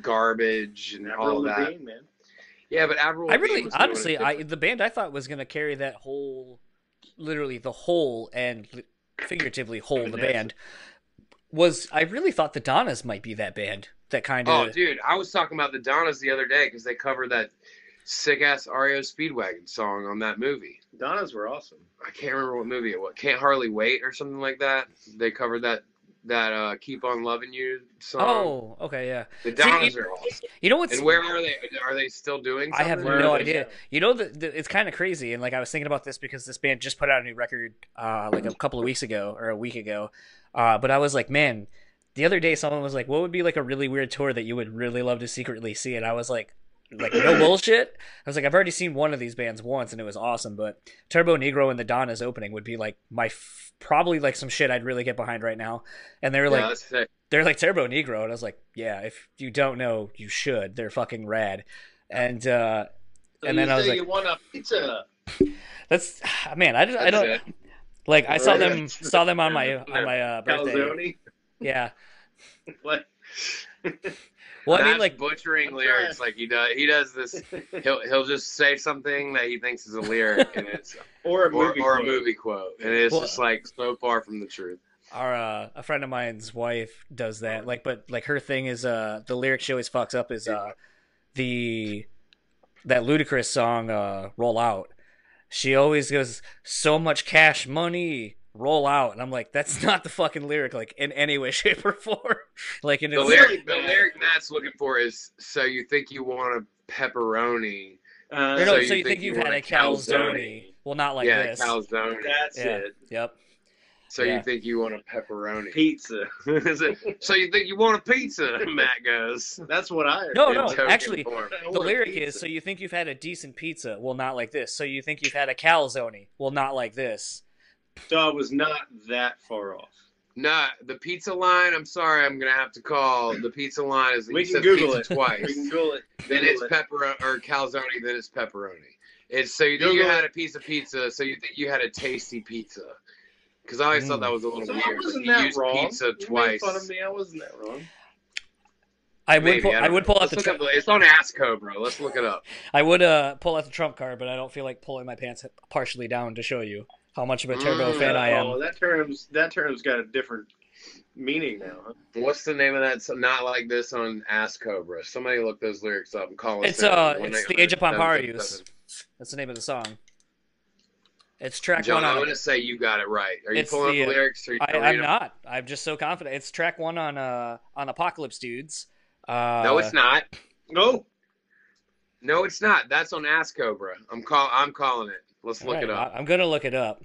garbage and Avril all that. Lavigne, man. Yeah, but Avril I really, was doing it honestly, I the band I thought was gonna carry that whole, literally the whole and figuratively whole the band was. I really thought the Donnas might be that band that kind of. Oh, of. dude, I was talking about the Donnas the other day because they covered that sick ass REO Speedwagon song on that movie. Donnas were awesome. I can't remember what movie it was. Can't hardly wait or something like that. They covered that that uh, "Keep on Loving You" song. Oh, okay, yeah. the Donnas are awesome. You know what's And where are they? Are they still doing? I have something? no idea. You know, the, the, it's kind of crazy, and like I was thinking about this because this band just put out a new record, uh, like a couple of weeks ago or a week ago. Uh, but I was like, man, the other day someone was like, "What would be like a really weird tour that you would really love to secretly see?" And I was like, like no bullshit. I was like, I've already seen one of these bands once, and it was awesome. But Turbonegro and the Donnas opening would be like my f- probably like some shit I'd really get behind right now. And they were like, sick. they're like Turbonegro, and I was like, yeah, if you don't know, you should. They're fucking rad. And uh, So And then I was say like- you want a pizza? that's man, I, just, I don't it. like. I saw them saw them on my on my uh, birthday. Calzone? Yeah. What? Well, I mean, like, butchering I'm lyrics like he does. He does this. He'll he'll just say something that he thinks is a lyric, and it's or a movie. or a quote. movie quote, and it's Well- just like so far from the truth. our uh, a friend of mine's wife does that. Like, but like her thing is uh the lyric she always fucks up is uh the that ludicrous song uh roll out. She always goes so much cash money roll out and i'm like that's not the fucking lyric like in any way shape or form like in The its, lyric, the lyric Matt's looking for is "So you think you want a pepperoni?" Uh, Or no, So so, you you think think you you've had a a calzone. calzone. Well, not like yeah, this. calzone. That's Yeah. it. Yep. So Yeah. you think you want a pepperoni? Pizza. Is it- so you think you want a pizza? Matt goes. That's what I. No, no, actually, form. The lyric is so you think you've had a decent pizza. Well, not like this. So you think you've had a calzone. Well, not like this. So I was not that far off. Nah, the pizza line. I'm sorry, I'm gonna have to call. The pizza line is We you can Google it. twice. We can Google it. then Google it's it. pepperoni or calzone. Then it's pepperoni. It's so you think you Google had a piece of pizza. So you think you had a tasty pizza. Because I always thought that was a little So weird. I but wasn't you that used wrong. pizza You twice. made fun of me. I wasn't that wrong. I would Maybe, pull, I, I, would pull out Let's the look tr- up It's on Ass Cobra. Let's look it up. I would uh pull out the trump card, but I don't feel like pulling my pants partially down to show you how much of a turbo Mm. fan I am. Oh, that term's that term's got a different meaning now. Huh? What's the name of that? song? Not like this on Ass Cobra. Somebody look those lyrics up and call us. It's in. uh, it's the Age of Pompara seven use. seven. That's the name of the song. It's track John, one I'm on. gonna say you got it right. Are you pulling the, up the lyrics? Or you I, I'm them? not. I'm just so confident. It's track one on uh on Apocalypse Dudes. Uh, No, it's not. No, No, it's not. That's on Ass Cobra. I'm call. I'm calling it. Let's look Alright, it up. I- I'm gonna look it up.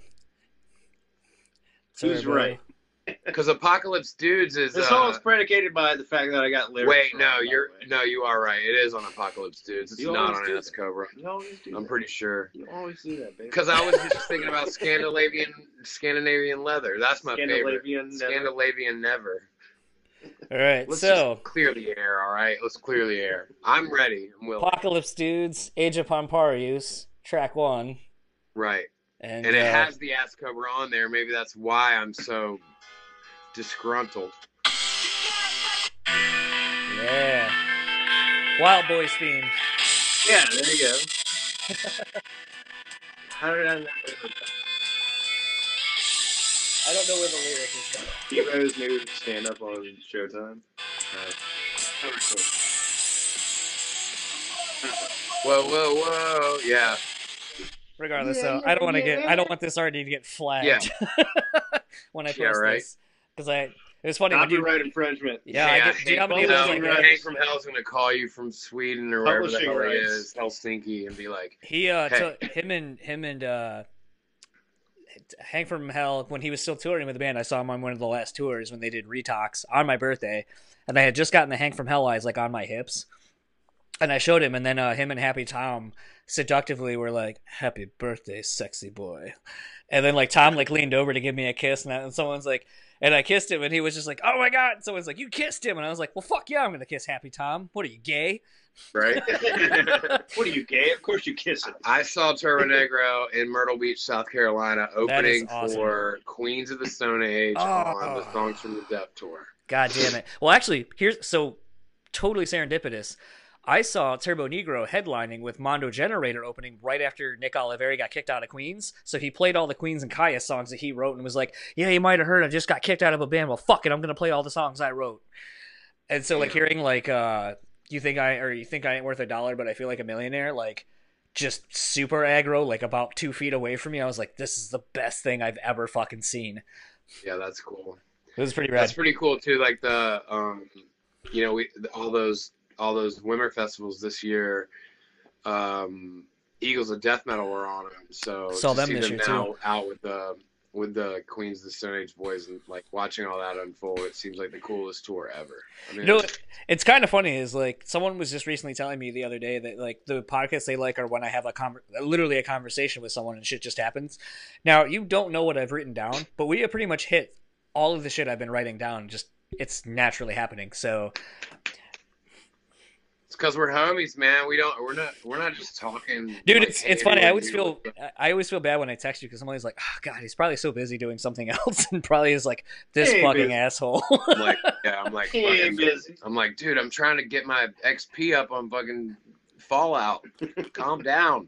Who's Turbo. right? Because Apocalypse Dudes is. this Uh, is predicated by the fact that I got lyrics. wait, no, by you're way. no, you are right. It is on Apocalypse Dudes. It's You not on do Ass. Cobra. You always do I'm that. pretty sure. You always do that, baby. Because I was just thinking about Scandinavian Scandinavian leather. That's my favorite. Scandinavian. never- Scandinavian never. All right, Let's so just clear the air, all right? Let's clear the air. I'm ready. I'm willing. Apocalypse Dudes, Age of Pamparius, track one, Right. and, And it uh, has the ass cover on there. Maybe that's why I'm so disgruntled. yeah, Wild Boys theme. Yeah, there you go. How did I not? I don't know where the lyric is. You guys knew stand up on Showtime? Whoa, whoa, whoa. Yeah. Regardless, Yeah, though, yeah, I don't want to yeah. get. I don't want this already to get flagged. Yeah. when I post Yeah, right. this, because I it was funny when you. Copyright infringement. Yeah, I get, do you know how many of Hank, those I Hank, from Hell's gonna call you from Sweden or wherever the Publishing hell he rights. is, Helsinki, and be like, He uh, Hey. took him and him and uh, Hank from Hell when he was still touring with the band. I saw him on one of the last tours when they did Retox on my birthday, and I had just gotten the Hank from Hell eyes like on my hips, and I showed him, and then uh, him and Happy Tom seductively we were like, "Happy birthday, sexy boy," and then like Tom like leaned over to give me a kiss, and, that, and someone's like. And I kissed him, and he was just like, "Oh my god!" And someone's like, "You kissed him," and I was like, "Well, fuck yeah, I'm gonna kiss Happy Tom. What are you, gay?" right? What are you gay? Of course you kiss it. I saw Turbonegro in Myrtle Beach, South Carolina, opening awesome. for Queens of the Stone Age Oh. on the Songs for the Deaf tour. God damn it. Well, actually, here's so totally serendipitous. I saw Turbonegro headlining with Mondo Generator opening right after Nick Oliveri got kicked out of Queens. So he played all the Queens and Kyuss songs that he wrote and was like, "Yeah, you might have heard I just got kicked out of a band. Well, fuck it, I'm gonna play all the songs I wrote." And so, like, hearing like, uh, "You think I or you think I ain't worth a dollar, but I feel like a millionaire," like. Just super aggro, like about two feet away from me. I was like, "This is the best thing I've ever fucking seen." Yeah, that's cool. It was pretty rad. That's pretty cool too. Like the, um, you know, we all those all those Wimmer festivals this year. Um, Eagles of Death Metal were on them, so Saw them this them year, now too. out with the with the Queens the Stone Age boys and like watching all that unfold. It seems like the coolest tour ever. I mean, You know, it's- it's kind of funny. Is like someone was just recently telling me the other day that like the podcasts they like are when I have a conver- literally a conversation with someone and shit just happens. Now you don't know what I've written down, but we have pretty much hit all of the shit I've been writing down. Just it's naturally happening. So It's because we're homies, man. We don't. We're not. We're not just talking. Dude, like, it's hey, it's funny. I what always feel want? I always feel bad when I text you because I'm always like, oh, God, he's probably so busy doing something else, and probably is like this Hey, fucking busy. asshole. I'm like, yeah, I'm like, He ain't fucking- busy. I'm like, dude, I'm trying to get my XP up on fucking Fallout. Calm down.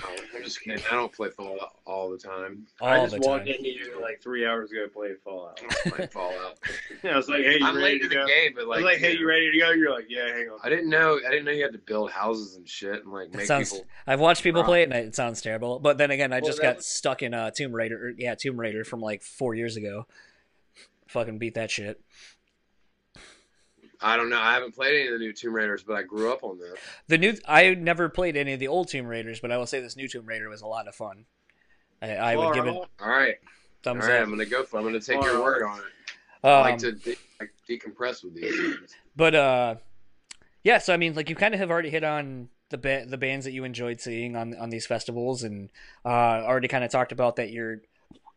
No, I'm just kidding. I don't play Fallout all the time. All I just walked time. in here like three hours ago playing Fallout. I don't play Fallout. I was like, "Hey, you I'm ready late to to the go?" game, but I like, was like, "Hey, you ready to go?" You're like, "Yeah, hang on." I didn't know. I didn't know you had to build houses and shit and like It make sounds. people. I've watched people play it, and it sounds terrible. But then again, I Well, just got that's- stuck in uh, Tomb Raider. Yeah, Tomb Raider from like four years ago. Fucking beat that shit. I don't know. I haven't played any of the new Tomb Raiders, but I grew up on them. The new. I never played any of the old Tomb Raiders, but I will say this new Tomb Raider was a lot of fun. I, I would give it Alright. All right, all thumbs right. up. I'm gonna go for. it. I'm gonna take All your right. word on it. I like Um, to de- like decompress with these things. But uh, yeah. So I mean, like you kind of have already hit on the ba- the bands that you enjoyed seeing on on these festivals, and uh, already kind of talked about that you're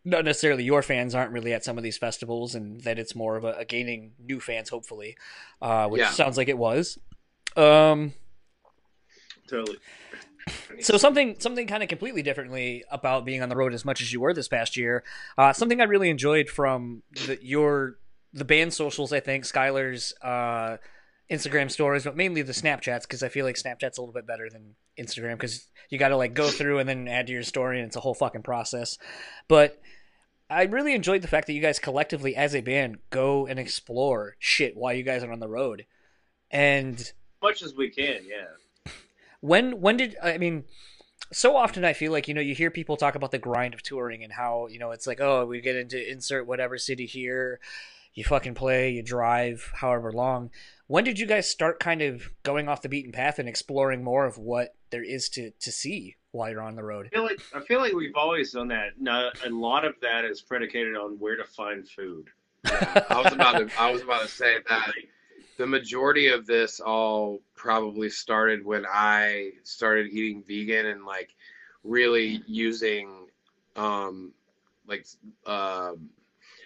not necessarily your fans aren't really at some of these festivals, and that it's more of a, a gaining new fans, hopefully, uh, which Yeah. sounds like it was. Um, Totally. so something something kind of completely differently about being on the road as much as you were this past year. Uh, something I really enjoyed from the, your the band socials. I think Schuylar's uh, Instagram stories, but mainly the Snapchats because I feel like Snapchat's a little bit better than Instagram because you got to like go through and then add to your story and it's a whole fucking process. But I really enjoyed the fact that you guys collectively as a band go and explore shit while you guys are on the road. And as Much as we can, yeah. when when did I mean so often I feel like you know you hear people talk about the grind of touring and how you know it's like oh we get into insert whatever city here you fucking play you drive however long when did you guys start kind of going off the beaten path and exploring more of what there is to to see while you're on the road I feel like I feel like we've always done that. No, a lot of that is predicated on where to find food. I was about to. I was about to say that the majority of this all probably started when I started eating vegan and like really using, um, like, um,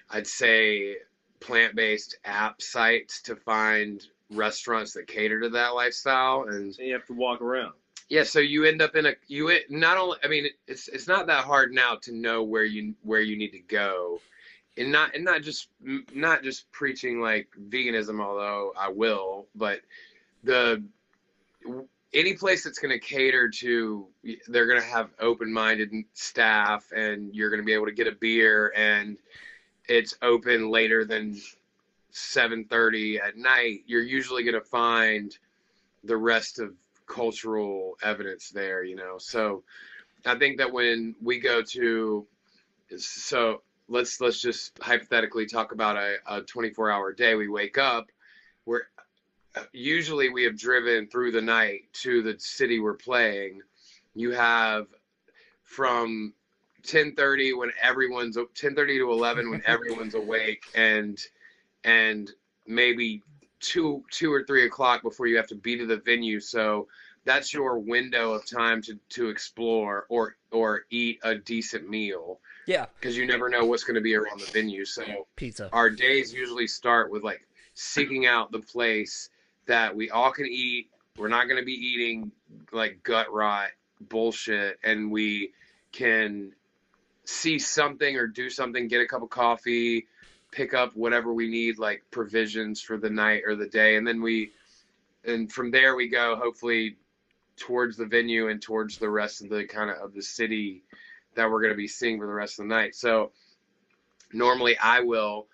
I'd say plant-based app sites to find restaurants that cater to that lifestyle and So you have to walk around. yeah so you end up in a you not only i mean it's it's not that hard now to know where you where you need to go and not and not just not just preaching like veganism although i will but the any place that's going to cater to they're going to have open-minded staff and you're going to be able to get a beer and it's open later than 7:30 at night you're usually going to find the rest of cultural evidence there you know? So i think that when we go to so let's let's just hypothetically talk about a, a 24 hour day. We wake up we're usually we have driven through the night to the city we're playing. You have from 10:30 when everyone's 10:30 to 11 when everyone's awake and and maybe two two or three o'clock before you have to be to the venue. So that's your window of time to to explore or or eat a decent meal. Yeah. Because you never know what's going to be around the venue. So pizza. our days usually start with like seeking out the place that we all can eat. We're not going to be eating like gut rot bullshit and we can see something or do something get a cup of coffee pick up whatever we need like provisions for the night or the day. And then we and from there we go hopefully towards the venue and towards the rest of the kind of of the city that we're going to be seeing for the rest of the night. So normally i will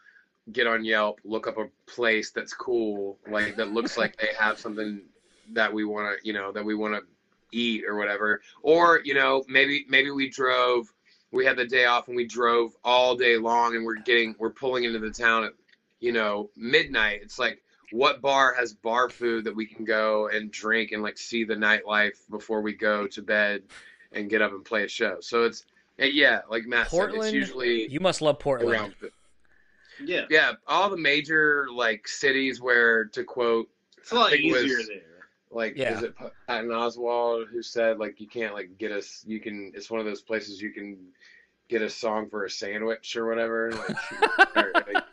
get on yelp look up a place that's cool like that looks like they have something that we want to you know that we want to eat or whatever. Or you know maybe maybe we drove we had the day off and we drove all day long and we're getting we're pulling into the town at you know midnight it's like what bar has bar food that we can go and drink and like see the nightlife before we go to bed and get up and play a show so it's yeah like matt said Portland. it's usually You must love Portland. around Yeah, yeah all the major like cities where to quote it's a lot I think it easier was- there. Like Yeah. is it Patton Oswalt who said like you can't like get us you can it's one of those places you can get a song for a sandwich or whatever like, or, like,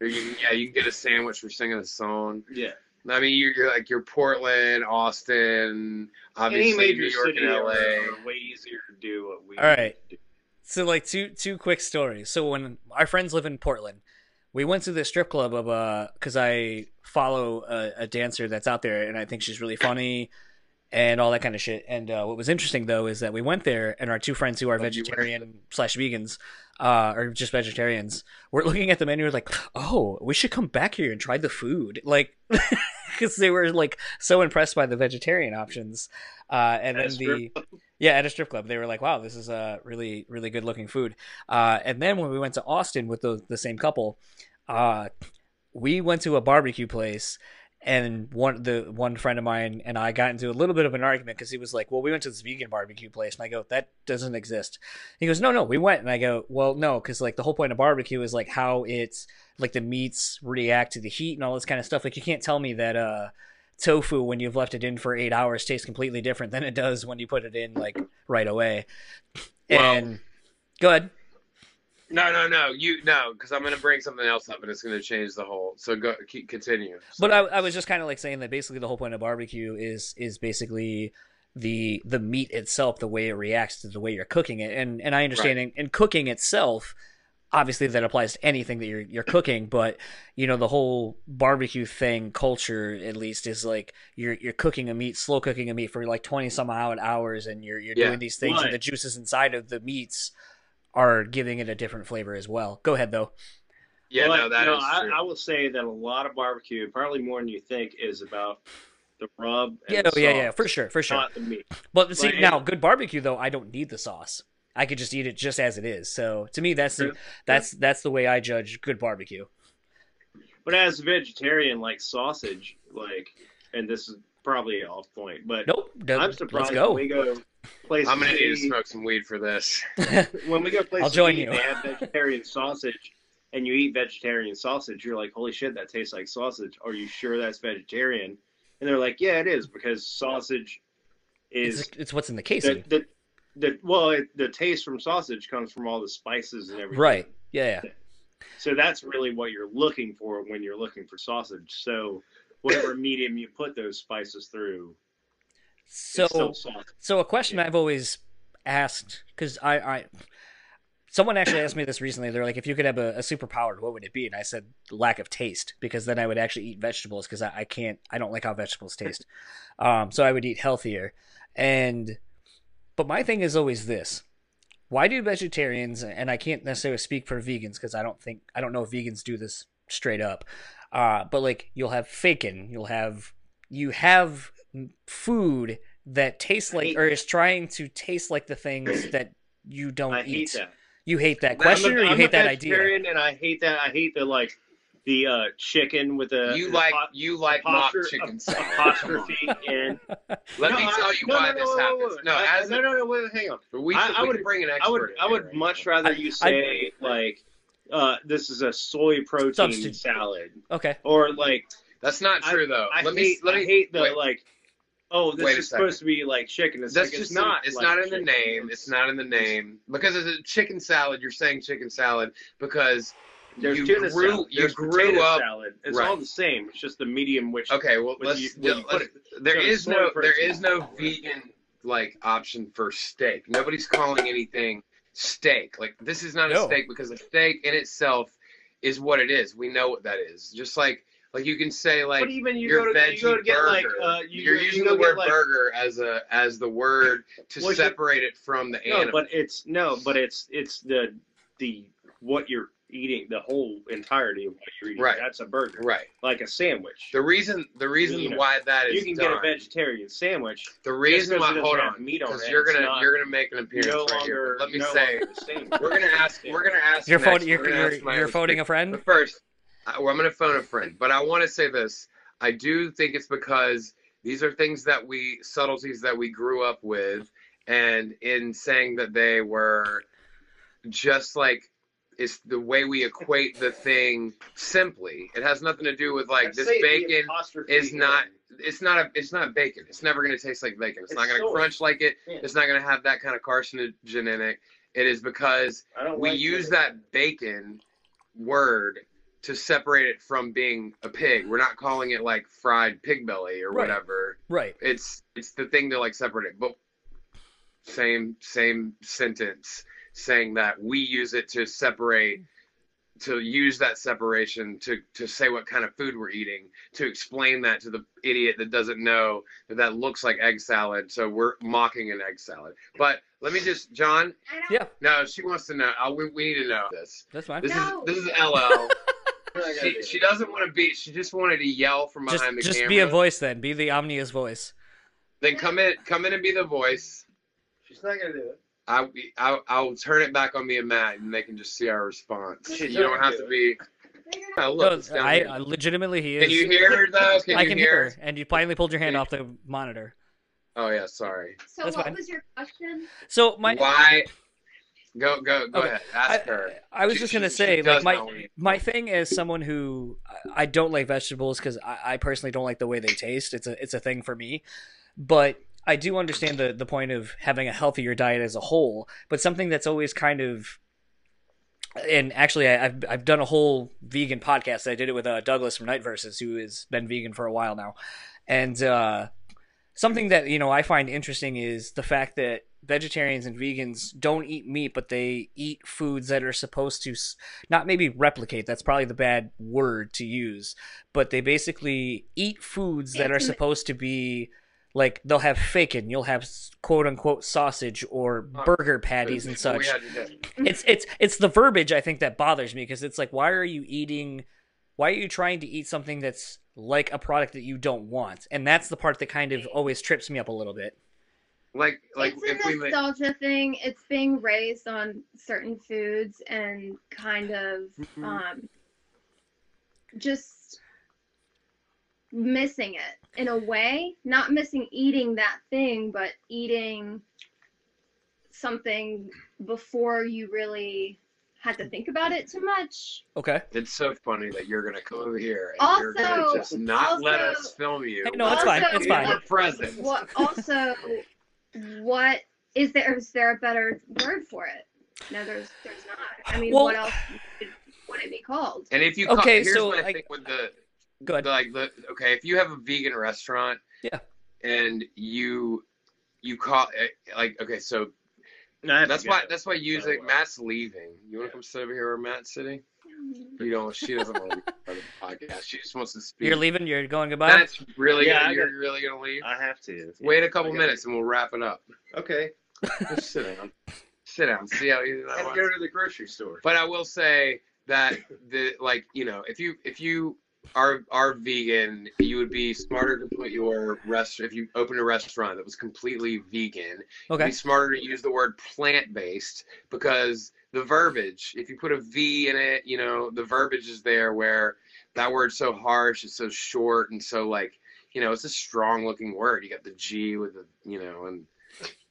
or you can, yeah you can get a sandwich for singing a song Yeah, I mean you're, you're like you're Portland Austin obviously any major New York city and LA are way easier to do what we. All right. do. So like two two quick stories. So when our friends live in Portland, we went to the strip club of uh because I follow a, a dancer that's out there and I think she's really funny and all that kind of shit. And uh, what was interesting though is that we went there and our two friends who are Oh, vegetarian slash vegans, uh, or just vegetarians, were looking at the menu like, oh, we should come back here and try the food, like. Because they were like so impressed by the vegetarian options, uh, and then the. Yeah, at a strip club, they were like, "Wow, this is a really, really good looking food." Uh, and then when we went to Austin with the the same couple, uh, we went to a barbecue place, and one the one friend of mine and I got into a little bit of an argument because he was like, "Well, we went to this vegan barbecue place," and I go, "That doesn't exist." He goes, "No, no, we went," and I go, "Well, no, because like the whole point of barbecue is like how it's like the meats react to the heat and all this kind of stuff. Like you can't tell me that uh." Tofu when you've left it in for eight hours tastes completely different than it does when you put it in like right away. Well- and go ahead. no no no you no because I'm gonna bring something else up and it's gonna change the whole so go keep continue But I, I was just kind of like saying that basically the whole point of barbecue is is basically the the meat itself, the way it reacts to the way you're cooking it, and and I understand in, in cooking itself. Obviously, that applies to anything that you're you're cooking, but you know the whole barbecue thing, culture at least, is like you're you're cooking a meat, slow cooking a meat for like twenty some odd hours, and you're you're Yeah. doing these things, and the juices inside of the meats are giving it a different flavor as well. Go ahead though. yeah But, no that is you know, I, true. I will say that a lot of barbecue, probably more than you think, is about the rub. And Yeah, the oh, yeah, yeah, sauce, for sure, for sure. Not the meat. But see, Like- now good barbecue though, I don't need the sauce. I could just eat it just as it is. So to me, that's the that's that's the way I judge good barbecue. But as a vegetarian, like sausage, like, and this is probably off point, but Nope. I'm let's surprised go. when we go places. I'm gonna need to smoke some weed for this when we go places, I'll join to eat, you. They have vegetarian sausage, and you eat vegetarian sausage. You're like, holy shit, that tastes like sausage. Are you sure that's vegetarian? And they're like, yeah, it is because sausage is It's, it's what's in the the, casing. the, the well, it, the taste from sausage comes from all the spices and everything. Right. Yeah, yeah. So that's really what you're looking for when you're looking for sausage. So whatever medium you put those spices through, So it's still sausage. So a question I've always asked because I, I, someone actually asked me this recently. They're like, if you could have a, a superpower, what would it be? And I said lack of taste because then I would actually eat vegetables because I, I can't, I don't like how vegetables taste. Um, so I would eat healthier. And, but my thing is always this: why do vegetarians? And I can't necessarily speak for vegans because I don't think I don't know if vegans do this straight up. Uh, but like you'll have bacon, you'll have you have food that tastes like or is trying to taste like the things that you don't I eat. You hate that a- question or you I'm hate that idea? vegetarian, and I hate that. I hate the like the uh, chicken with the you the like pot- you like mock chicken apostrophe in. let No, me tell you no, why no, no, this no, happens no, no I- as no, no, no, wait, hang on. we, I- should, I would- bring an expert I would, I would right much now. rather you say like, uh, this is a soy protein Substitute. salad, Okay. or like, that's not I- true though I let me hate, let me I hate the wait. like, oh, this Wait is supposed to be like chicken. It's That's like, just it's not. It's like not in the name. It's not in the name because it's a chicken salad. You're saying chicken salad because There's you tuna grew salad. you There's grew potato up. salad. It's Right. all the same. It's just the medium which. Okay, well When let's. you- when you put let's- there so is no there protein. is no vegan like option for steak. Nobody's calling anything steak. Like this is not a steak because a steak in itself is what it is. We know what that is. Just like like you can say like but even you your go to veggie you go to get burger. like uh, you you're go, using you the word like, burger as a as the word to Well, separate it from the No, animal. but it's no, but it's it's the the what you're eating the whole entirety of what you're eating. Right. That's a burger. Right. Like a sandwich. The reason the reason You know, why that is you can done, get a vegetarian sandwich. the reason why it hold on have meat on because it, you're gonna not- you're gonna make an appearance no right here. Let me no say longer a sandwich. we're gonna ask we're gonna ask You're next. phoning. You're, We're you're, ask you're phoning a friend. But first, I, well, I'm going to phone a friend, but I want to say this. I do think it's because these are things that we, subtleties that we grew up with. And in saying that they were just like, it's the way we equate the thing simply. It has nothing to do with like I'd this bacon is not, it's not a, it's not bacon. It's never going to taste like bacon. It's, It's not going to soy. crunch like it. Yeah. It's not going to have that kind of carcinogen in it. It is because we like use it. that bacon word to separate it from being a pig. We're not calling it like fried pig belly or Right. whatever. Right. It's it's the thing to like separate it. But same same sentence saying that we use it to separate to use that separation to to say what kind of food we're eating to explain that to the idiot that doesn't know that that looks like egg salad so we're mocking an egg salad but let me just john Yeah, no, she wants to know. Uh, we, we need to know this. that's fine. This No. is this is LL. she, she doesn't want to be. She just wanted to yell from Just, behind the just camera. be a voice then. Be the Omnia's voice. Then come in, come in and be the voice. She's not gonna do it. I, I I'll turn it back on me and Matt, and they can just see our response. She's you don't have gonna to be. Oh, No, look, it's I. I legitimately he is. can you hear her though? Can I you can hear? hear, her, and you finally pulled your hand off the monitor. Oh yeah, sorry. So That's what fine. was your question? So my Why? Go go go Okay. ahead. Ask I, her. I was She- just gonna she- say, she like my know what you- my thing as someone who I- I don't like vegetables because I, I personally don't like the way they taste. It's a it's a thing for me, but I do understand the the point of having a healthier diet as a whole. But something that's always kind of and actually I, I've I've done a whole vegan podcast. I did it with uh, Douglas from Night Verses, who has been vegan for a while now, and uh, something that you know I find interesting is the fact that vegetarians and vegans don't eat meat, but they eat foods that are supposed to not maybe replicate. That's probably the bad word to use, but they basically eat foods that are supposed to be like they'll have bacon, you'll have quote unquote sausage or burger patties and This is what we such had to do. it's it's it's the verbiage I think that bothers me because it's like why are you eating why are you trying to eat something that's like a product that you don't want and that's the part that kind of always trips me up a little bit Like like it's if a we ma- nostalgia thing. It's being raised on certain foods and kind of Mm-hmm. um, just missing it in a way. Not missing eating that thing, but eating something before you really had to think about it too much. okay It's so funny that you're gonna come over here and you're gonna just not let us film you. Hey, no, it's fine, it's fine. We're present. What also? What is there? Is there a better word for it? No, there's there's not. I mean, Well- what else would, would it be called? And if you call, Okay, here's so, what I like- think with the good like the okay, if you have a vegan restaurant, Yeah. and you you call it like okay, so No, I have to that's go. why that's why usually well. Matt's leaving. You want to come sit over here where Matt's sitting? You don't. She doesn't want to be part of the podcast. She just wants to speak. you're leaving you're going goodbye That's really Yeah, gonna, you're got- really gonna leave. I have to. Wait a couple minutes and we'll wrap it up. Okay. Just sit down. Sit down. See how you. I that have was. to go to the grocery store. But I will say that the like you know if you if you are are vegan, you would be smarter to put your rest if you open a restaurant that was completely vegan. It'd okay be smarter to use the word plant based because the verbiage. If you put a V in it, you know the verbiage is there where that word's so harsh, it's so short, and so like you know it's a strong looking word. You got the G with the you know and.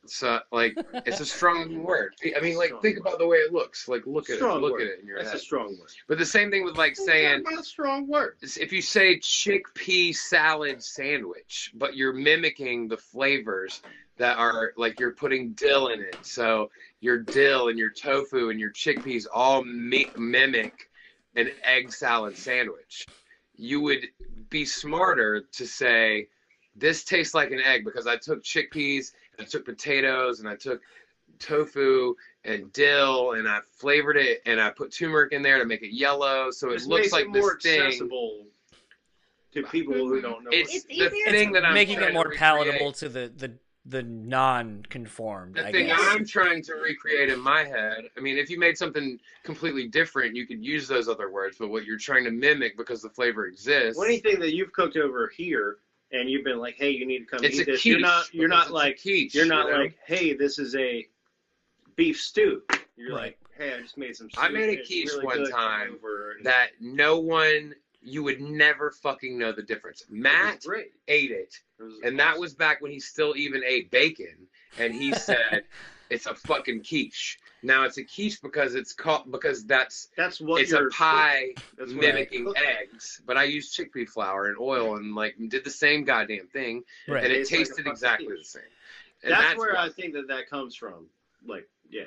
So like it's a strong word. I mean, like think about the way it looks. Like look at Strong it. Look word. at it in your That's head. a strong word. But the same thing with like saying a strong word. if you say chickpea salad sandwich, but you're mimicking the flavors that are like you're putting dill in it. So your dill and your tofu and your chickpeas all mi- mimic an egg salad sandwich. You would be smarter to say this tastes like an egg because I took chickpeas and I took potatoes and I took tofu and dill and I flavored it and I put turmeric in there to make it yellow so it Just looks like it this more thing. accessible to people who don't know. It's, It's the easier thing to- that I'm making it more to palatable to the the the non-conformed. The I thing guess. I'm trying to recreate in my head, I mean, if you made something completely different, you could use those other words, but what you're trying to mimic because the flavor exists. Well, anything that you've cooked over here and you've been like, hey, you need to come it's eat this. quiche. You're not. You're not like. quiche, You're not you know? like, hey, this is a beef stew. You're Right. like, hey, I just made some. I made a quiche really one time that no one, you would never fucking know the difference. Matt great. ate it, It and that was back when he still even ate bacon, and he said it's a fucking quiche. Now it's a quiche because it's called because that's That's what it's a pie That's mimicking eggs, but I used chickpea flour and oil and like did the same goddamn thing, Right. and it Tastes tasted fucking exactly quiche. the same. And That's, where why- I think that that comes from. Like, yeah,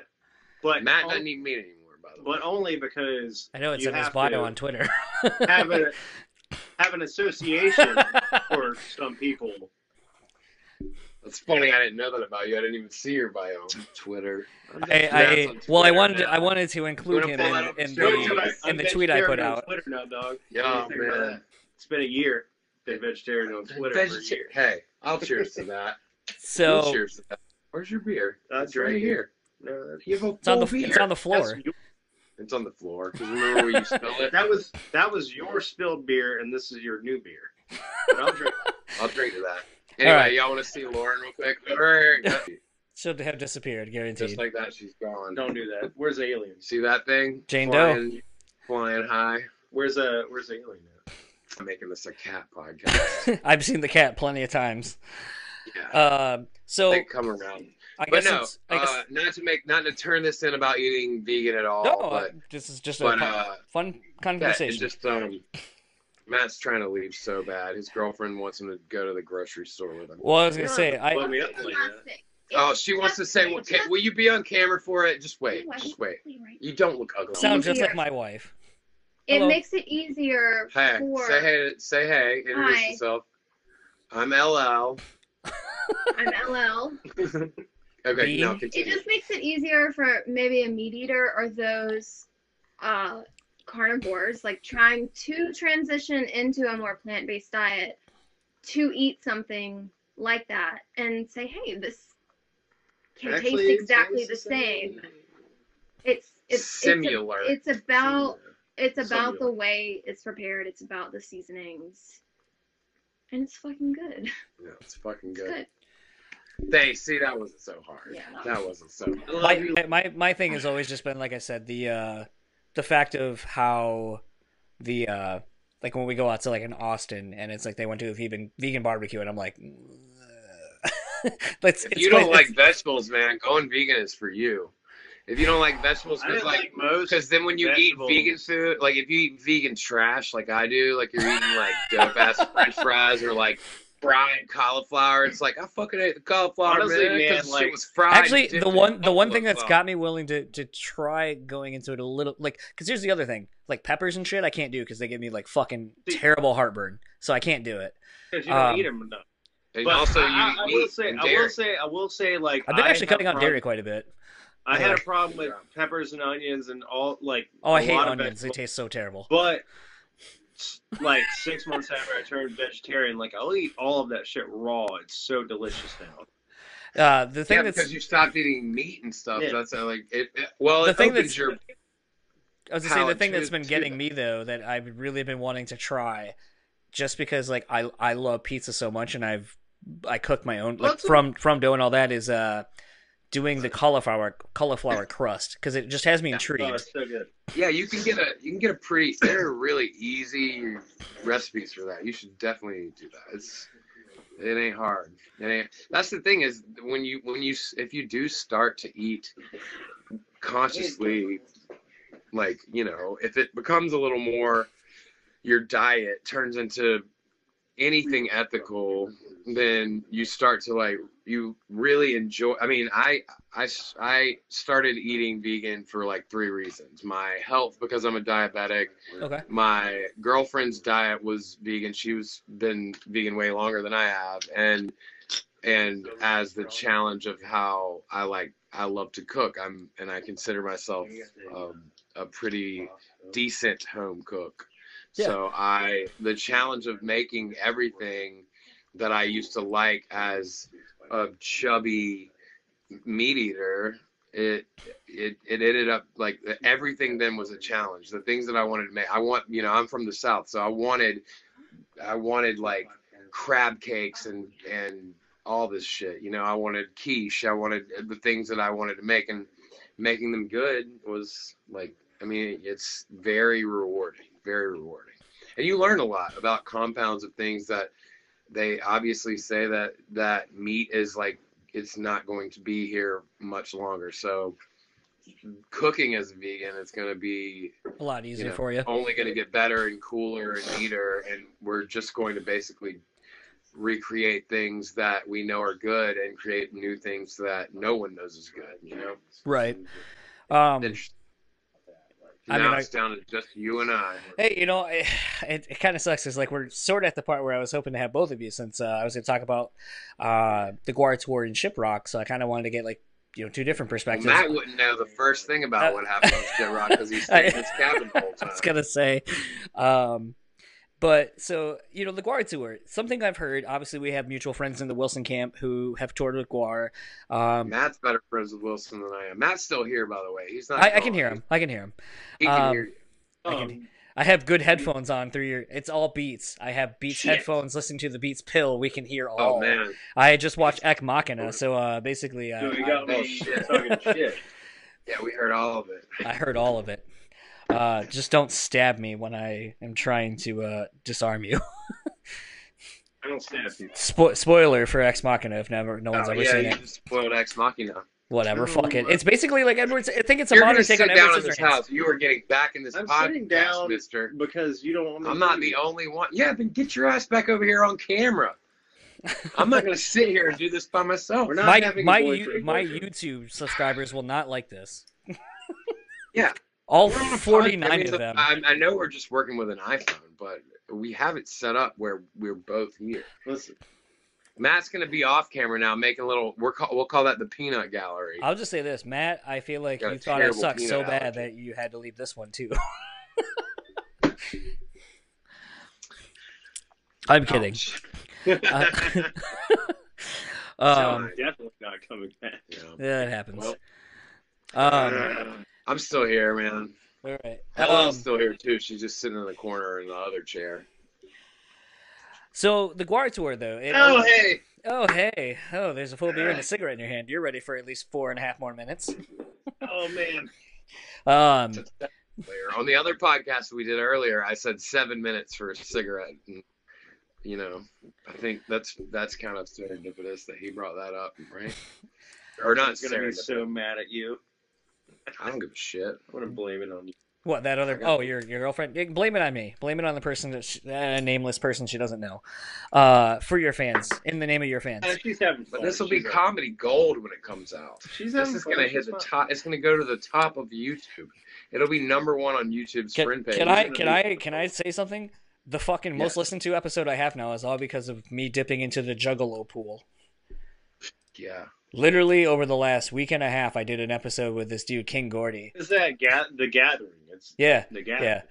but Matt doesn't need meat anymore, by the way. but only because I know it's in his bio on Twitter. have a have an association for some people. It's funny I didn't know that about you. I didn't even see your bio on Twitter. I, I on well, I wanted now. I wanted to include him pull that up in, in show it to the in I'm the tweet I put on out. Twitter now, dog. Yeah, What do you think about man. It's been a year. Been vegetarian on Twitter for a year. hey, I'll cheers to that. So We'll cheers to that. Where's your beer? That's it's right right here. No, that's- You have a it's on the full it's on the floor. It's on the floor. Because remember where you spilled it? that was that was your spilled beer, and this is your new beer. But I'll drink. I'll drink to that. Anyway, right. y'all want to see Lauren real quick? Right here. Should have disappeared, guaranteed. Just like that, she's gone. Don't do that. Where's the alien? See that thing? Jane flying, Flying high. Where's uh Where's the alien at? I'm making this a cat podcast. I've seen the cat plenty of times. Yeah. Uh, so they come around. I But guess no, I guess uh, not to make, not to turn this in about eating vegan at all. no, but this is just a but fu- uh, fun yeah, conversation. just um, Matt's trying to leave so bad. His girlfriend wants him to go to the grocery store with him. well, I was gonna say I me up like not that. sick. Oh, she wants to say, it's okay, just- will you be on camera for it? Just wait, just wait. to be right. You don't look ugly. Sounds just Easier. like my wife. It Hello. makes it easier Hey, for. say hey, say hey, introduce Hi. yourself. I'm LL. I'm LL. Okay, Me? no, It just makes it easier for maybe a meat eater or those uh, carnivores, like trying to transition into a more plant based diet, to eat something like that and say, hey, this can Actually, taste exactly the same. It's it's Similar. It's, a, it's about it's about Similar. the way it's prepared. It's about the seasonings, and it's fucking good. Yeah, it's fucking It's good. good. Thanks. See, that wasn't so hard. Yeah, no. That wasn't so. I love my, my my thing has always just been like I said the uh the fact of how the uh like when we go out to like in Austin and it's like they went to a vegan vegan barbecue and I'm like let's If it's you don't funny- like vegetables, man, going vegan is for you. If you don't like vegetables, because like, like most because then when you vegetables. eat vegan food, like if you eat vegan trash, like I do, like you're eating like dope ass French fries or like fried cauliflower, it's like I fucking ate the cauliflower, Honestly, man. 'cause man, like- shit was fried. Actually, the one the one thing that's got me willing to to try going into it a little like because here's the other thing like peppers and shit I can't do because they give me like fucking See- terrible heartburn so I can't do it. because you don't um, eat them enough. And But also, I, you I, eat I will say, and I will say, I will say, like I've been actually cutting out dairy quite a bit. I had a problem with peppers and onions and all like. Oh, I a hate lot of onions; they taste so terrible. But like six months after I turned vegetarian, like I'll eat all of that shit raw. It's so delicious now. Uh, the thing yeah, that's because you stopped eating meat and stuff. Yeah. That's uh, like it. it- well, The it thing opens that's- your. I was gonna say the thing to- that's been getting that. me though that I've really been wanting to try, just because like I I love pizza so much and I've I cook my own like What's- from from dough and all that is uh doing the cauliflower cauliflower crust because it just has me Oh, intrigued. it's so good. Yeah, you can get a you can get a pretty. There are really easy recipes for that. You should definitely do that. It's it ain't hard. It ain't. That's the thing is when you when you if you do start to eat consciously, like you know, if it becomes a little more, your diet turns into anything ethical, then you start to like you really enjoy. I mean, I, I i started eating vegan for like three reasons. My health because I'm a diabetic. Okay. My girlfriend's diet was vegan. She was been vegan way longer than I have, and and as the challenge of how I like I love to cook. I'm and I consider myself um, a pretty decent home cook. Yeah. So I the challenge of making everything that I used to like as a chubby meat eater, it it it ended up like everything then was a challenge. The things that I wanted to make, I want you know I'm from the south, so I wanted I wanted like crab cakes and and all this shit. You know, I wanted quiche. I wanted the things that I wanted to make, and making them good was like I mean it's very rewarding, very rewarding, and you learn a lot about compounds of things that they obviously say that that meat is like it's not going to be here much longer. So cooking as a vegan it's going to be A lot you easier know, for you. only going to get better and cooler and neater, and we're just going to basically recreate things that we know are good and create new things that no one knows is good. You know, Right. Um, Interesting. I now mean, I- it's down to just you and I. Hey, you know, it, it, it kind of sucks. Is like we're sort of at the part where I was hoping to have both of you, since uh, I was going to talk about uh, the GWAR tour and Shiprock. So I kind of wanted to get like you know two different perspectives. Matt wouldn't know the first thing about Uh, what happened on Shit Rock because he's in his cabin the whole I was gonna say, um, but so you know the GWAR tour. Something I've heard. Obviously, we have mutual friends in the Wilson camp who have toured with GWAR. Um, Matt's better friends with Wilson than I am. Matt's still here, by the way. He's not. I, I can hear him. I can hear him. He can Um, hear you. I can- Um, I have good headphones on through your. It's all Beats. I have Beats Shit. headphones. Listening to the Beats pill, we can hear all. Oh man, I just watched Ex Machina, so uh, basically, uh, so you got Oh, me shit. talking shit. yeah, we heard all of it. I heard all of it. Uh, just don't stab me when I am trying to uh, disarm you. I don't stab people. Spo- spoiler for Ex Machina if never no one's Oh, ever yeah, seen you it. just spoiled Ex Machina. Whatever, No, fuck it. uh, It's basically like Edward's. I think it's a You're modern gonna take sit on down in Edward this Scissorhands. house. You are getting back in this I'm podcast, sitting down. Mister. Because you don't want me I'm to not leave. the only one. Yeah, then get your ass back over here on camera. I'm not gonna sit here and do this by myself. We're not My having a my boyfriend, my boyfriend. YouTube subscribers will not like this. Yeah. All We're on a forty pod- I mean, of them. I, I know we're just working with an iPhone, but we have it set up where we're both here. Listen, Matt's gonna be off camera now, making a little. We're call, we'll call that the peanut gallery. I'll just say this, Matt. I feel like Got you thought it sucked so peanut bad allergy. that you had to leave this one too. I'm kidding. Ouch. Uh, um, definitely not coming back. Yeah. yeah, it happens. Well, Um, I'm still here, man. all right. Helen's Um, still here too. She's just sitting in the corner in the other chair. so the GWAR tour, though. It, Oh hey. oh, hey. Oh, there's a full beer and a cigarette in your hand. You're ready for at least four and a half more minutes. Oh man. Um, On the other podcast we did earlier, I said seven minutes for a cigarette. And, you know, I think that's that's kind of serendipitous that he brought that up, right? Or not I'm gonna be so mad at you. I don't give a shit. I'm gonna blame it on you. what that other? Oh, your your girlfriend. Yeah, Blame it on me. Blame it on the person that she, a nameless person she doesn't know. Uh, for your fans, in the name of your fans. Uh, she's having fun. But this will be She's a- comedy gold when it comes out. She's This is gonna hit the fun. top. It's gonna go to the top of YouTube. It'll be number one on YouTube's Can, friend page. can I can I can I say something? The fucking most Yes. listened to episode I have now is all because of me dipping into the Juggalo pool. Yeah. Literally over the last week and a half, I did an episode with this dude King Gordy. Is that ga- the gathering? It's Yeah, the gathering. yeah,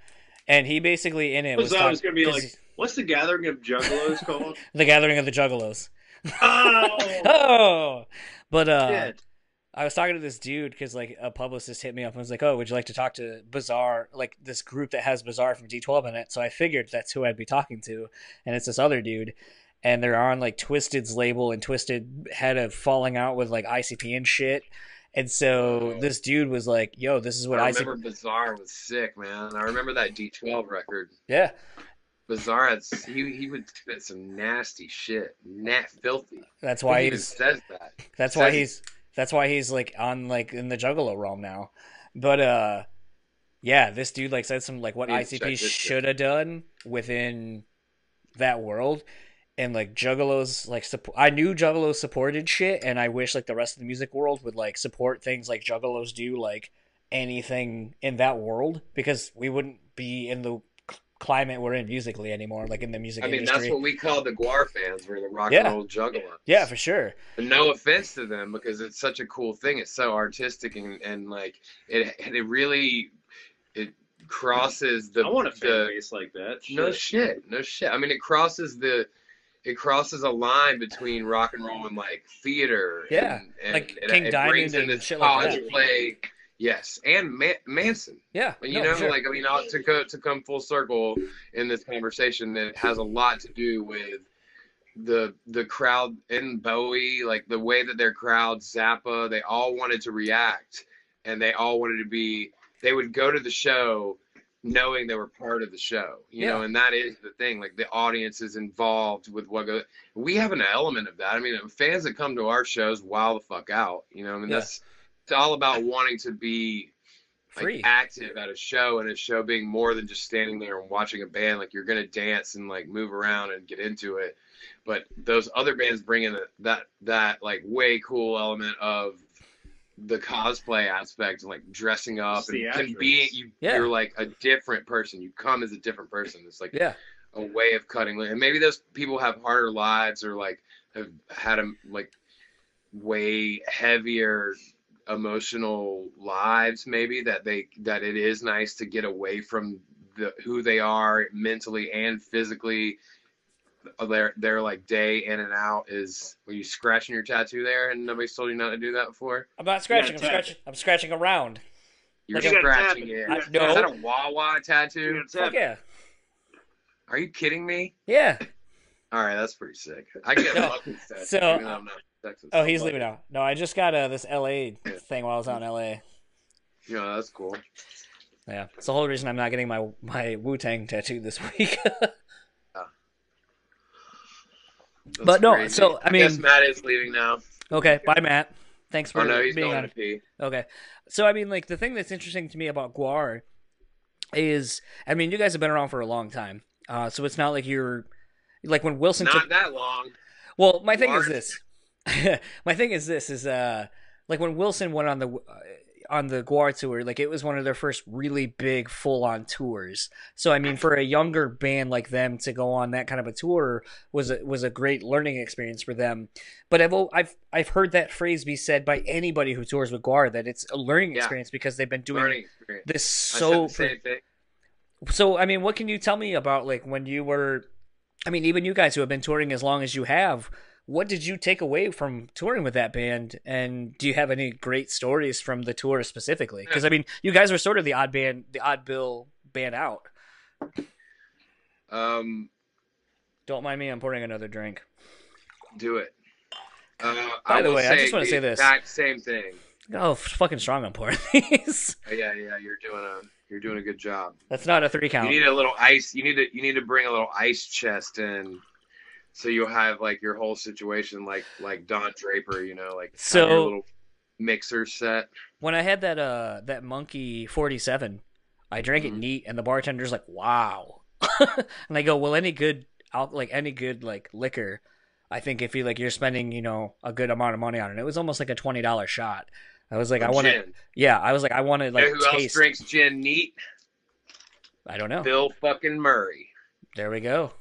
and he basically in it was, Was I was gonna be like, what's the gathering of juggalos called? the Gathering of the Juggalos. oh, Oh, but uh, shit. I was talking to this dude because like a publicist hit me up and was like, "Oh, would you like to talk to Bizarre, like this group that has Bizarre from D12 in it?" So I figured that's who I'd be talking to, and it's this other dude, and they're on like Twiztid's label, and Twisted had a falling out with like ICP and shit, and so Oh. this dude was like, "Yo, this is what I ICP." remember Bizarre was sick, man. I remember that D12 record. Yeah, Bizarre had he he would spit some nasty shit, nat filthy. that's why he's says that. That's why he's that's why he's like on like in the Juggalo realm now. But uh yeah, this dude like said some like what ICP should have done within that world. And like Juggalos like support I knew Juggalos supported shit and I wish like the rest of the music world would like support things like Juggalos do like anything in that world because we wouldn't be in the climate we're in musically anymore like in the music I mean, industry. that's what we call the GWAR fans. We're the rock Yeah. and roll juggalos. yeah, for sure. And no offense to them because it's such a cool thing. It's so artistic and, and like it it really it crosses the I want a fan the base like that. no Shit. shit no shit. I mean, it crosses the it crosses a line between rock and roll and like theater. Yeah, and, and like it, King it Diamond brings in and this shit like college that. play. Yes, and Ma- Manson. Yeah, you no, know, sure. like I mean, to go to come full circle in this conversation, that has a lot to do with the the crowd in Bowie, like the way that their crowd Zappa, they all wanted to react, and they all wanted to be. They would go to the show knowing they were part of the show, you know, and that is the thing. Like the audience is involved with what goes. We have an element of that. I mean, fans that come to our shows wow the fuck out. You know, I mean Yeah. that's it's all about wanting to be like free. active at a show and a show being more than just standing there and watching a band like you're gonna dance and like move around and get into it but those other bands bring in that that like way cool element of the cosplay aspect and like dressing up It's and can be you Yeah. you're like a different person. You come as a different person. It's like yeah, a way of cutting and maybe those people have harder lives or like have had a like way heavier emotional lives maybe that they that it is nice to get away from the who they are mentally and physically their their like day in and out is were you scratching your tattoo there and nobody's told you not to do that before I'm not scratching. I'm scratching. I'm scratching around. you're Like scratching You it gotta is tap it. That a wawa tattoo Fuck yeah, are you kidding me yeah. all right that's pretty sick i get No, lucky tattoo so- even I'm not Texas. Oh, he's But- leaving now. No, I just got uh, this LA Yeah. thing while I was out in LA. Yeah, that's cool. Yeah, it's the whole reason I'm not getting my my Wu Tang tattoo this week. That's But no, crazy. so, I mean- Matt is leaving now. okay, bye, Matt. Thanks for Oh no, he's being on. Okay. So I mean like the thing that's interesting to me about GWAR is I mean you guys have been around for a long time. Uh so it's not like you're like when Wilson Not took that long. Well, my thing is this. my thing is this is uh like when Wilson went on the uh, on the GWAR tour, like it was one of their first really big full on tours. So I mean for a younger band like them to go on that kind of a tour was a, was a great learning experience for them. But I've I've I've heard that phrase be said by anybody who tours with GWAR that it's a learning Yeah. experience because they've been doing this so so I mean, what can you tell me about like when you were? I mean, even you guys who have been touring as long as you have, what did you take away from touring with that band? And do you have any great stories from the tour specifically? Because I mean, you guys were sort of the odd band, the odd bill band out. Um, Don't mind me, I'm pouring another drink. do it. Uh, By the way, I just wanna say this. Exact same thing. Oh, fucking strong I'm pouring these. Uh, Yeah, yeah, you're doing a you're doing a good job. That's not a three count. You need a little ice. You need to you need to bring a little ice chest in, so you'll have like your whole situation like like Don Draper. You know, like So- your little mixer set. When I had that uh that monkey 47, I drank it Mhm. neat, and the bartender's like, "Wow," and I go, "Well, any good al- like any good like liquor, I think if you like you're spending you know a good amount of money on it, it was almost like a twenty dollar shot." I was like, "I want to." Yeah, I was like, "I want to You like know who else drinks gin neat? I don't know. Bill fucking Murray. There we go.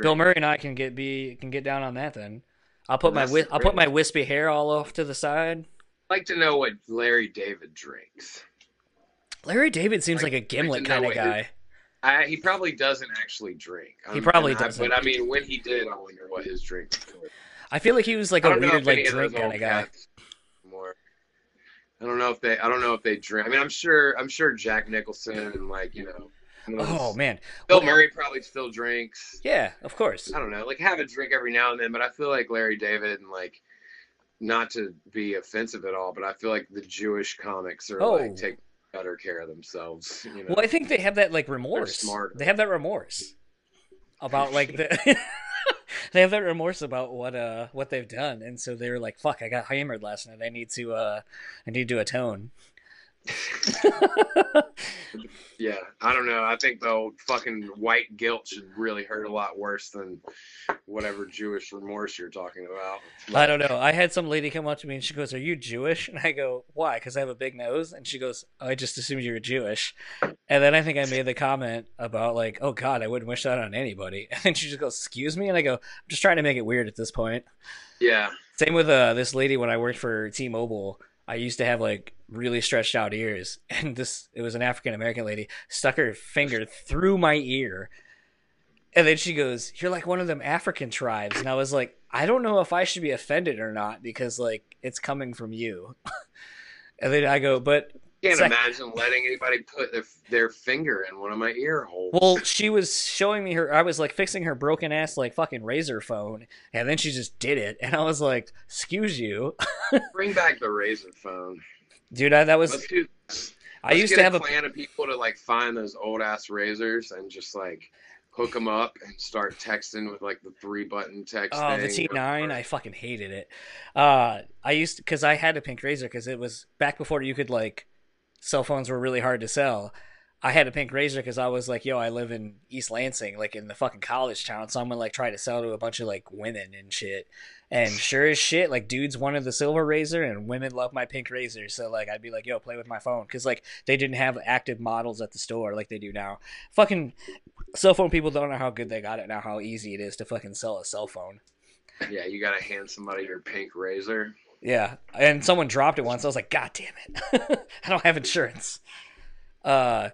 Bill. Murray and I can get be can get down on that then. I'll put my That's whi- I'll put my wispy hair all off to the side. I'd like to know what Larry David drinks. Larry David seems Like- like a gimlet know kind of his- guy. I, he probably doesn't actually drink. He Um, probably I- doesn't. But I mean, when he did, I wonder what his drink was. I feel like he was like a weird like drink kind of guy. More. I don't know if they. I don't know if they drink. I mean, I'm sure. I'm sure Jack Nicholson and like you know. Oh man, Bill Murray probably still drinks. yeah, of course. I don't know, like have a drink every now and then, but I feel like Larry David and like not to be offensive at all, but I feel like the Jewish comics are Oh. like take better care of themselves. You know, Well, I think they have that like remorse. smarter. They have that remorse about like the. they have that remorse about what uh what they've done, and so they were like, "Fuck, I got hammered last night. I need to uh I need to atone." Yeah, I don't know. I think the fucking white guilt should really hurt a lot worse than whatever Jewish remorse you're talking about. I don't know. I had some lady come up to me and she goes, "Are you Jewish?" And I go, "Why?" Because I have a big nose. And she goes, "I just assumed you were Jewish." And then I think I made the comment about like, "Oh God, I wouldn't wish that on anybody." And then she just goes, "Excuse me," and I go, "I'm just trying to make it weird at this point." Yeah, Same with uh, this lady when I worked for T-Mobile. I used to have like really stretched out ears, and this it was an African American lady stuck her finger through my ear, And then she goes, "You're like one of them African tribes," and I was like, "I don't know if I should be offended or not because like it's coming from you." and then I go, "But Can't Sec- imagine letting anybody put their, their finger in one of my ear holes. Well, she was showing me her. I was like fixing her broken ass like fucking razor phone, and then she just did it, and I was like, "Excuse you, bring back the razor phone. dude." I, that was. Do. I used to have a. clan of people to like find those old ass razors and just like hook them up and start texting with like the three button text. Oh, the. T9, I fucking hated it. Uh, I used because I had a pink razor because it was back before you could like, cell phones were really hard to sell. I had a pink razor because I was like, yo, I live in East Lansing, like in the fucking college town, so I'm gonna like try to sell to a bunch of like women and shit. And sure as shit, like dudes wanted the silver razor and women love my pink razor. So like I'd be like, yo, play with my phone because like they didn't have active models at the store like they do now. Fucking cell phone people don't know how good they got it now, how easy it is to fucking sell a cell phone. Yeah, you gotta hand somebody your pink razor. Yeah, and someone dropped it once. I was like, God damn it, I don't have insurance. Uh,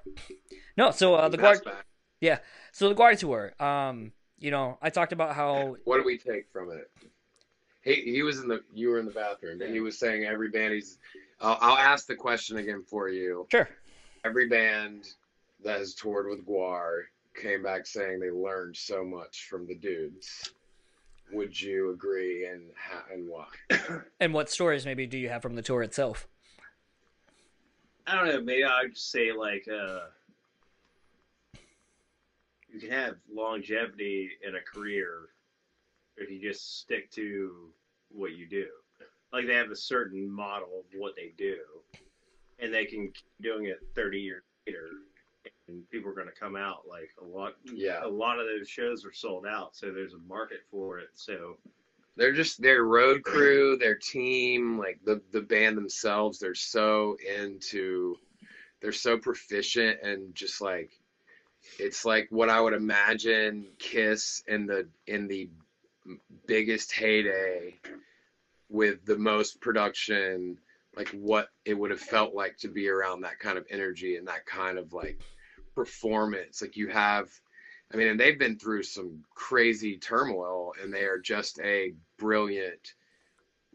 no. So uh, the GWAR, back. so the GWAR tour. Um, you know, I talked about how What do we take from it? He he was in the you were in the bathroom and he was saying every band he's. I'll, I'll ask the question again for you. sure. Every band that has toured with GWAR came back saying they learned so much from the dudes. Would you agree and how, and why? And what stories maybe do you have from the tour itself? I don't know. Maybe I'd say like uh, you can have longevity in a career if you just stick to what you do. Like they have a certain model of what they do, and they can keep doing it 30 years later, and people are going to come out. Like a lot, Yeah. a lot of those shows are sold out, so there's a market for it. So they're just their road crew, their team, like the the band themselves. They're so into, they're so proficient and just like, it's like what I would imagine Kiss in the in the biggest heyday, with the most production, like what it would have felt like to be around that kind of energy and that kind of like performance. Like you have I mean, and they've been through some crazy turmoil, and they are just a brilliant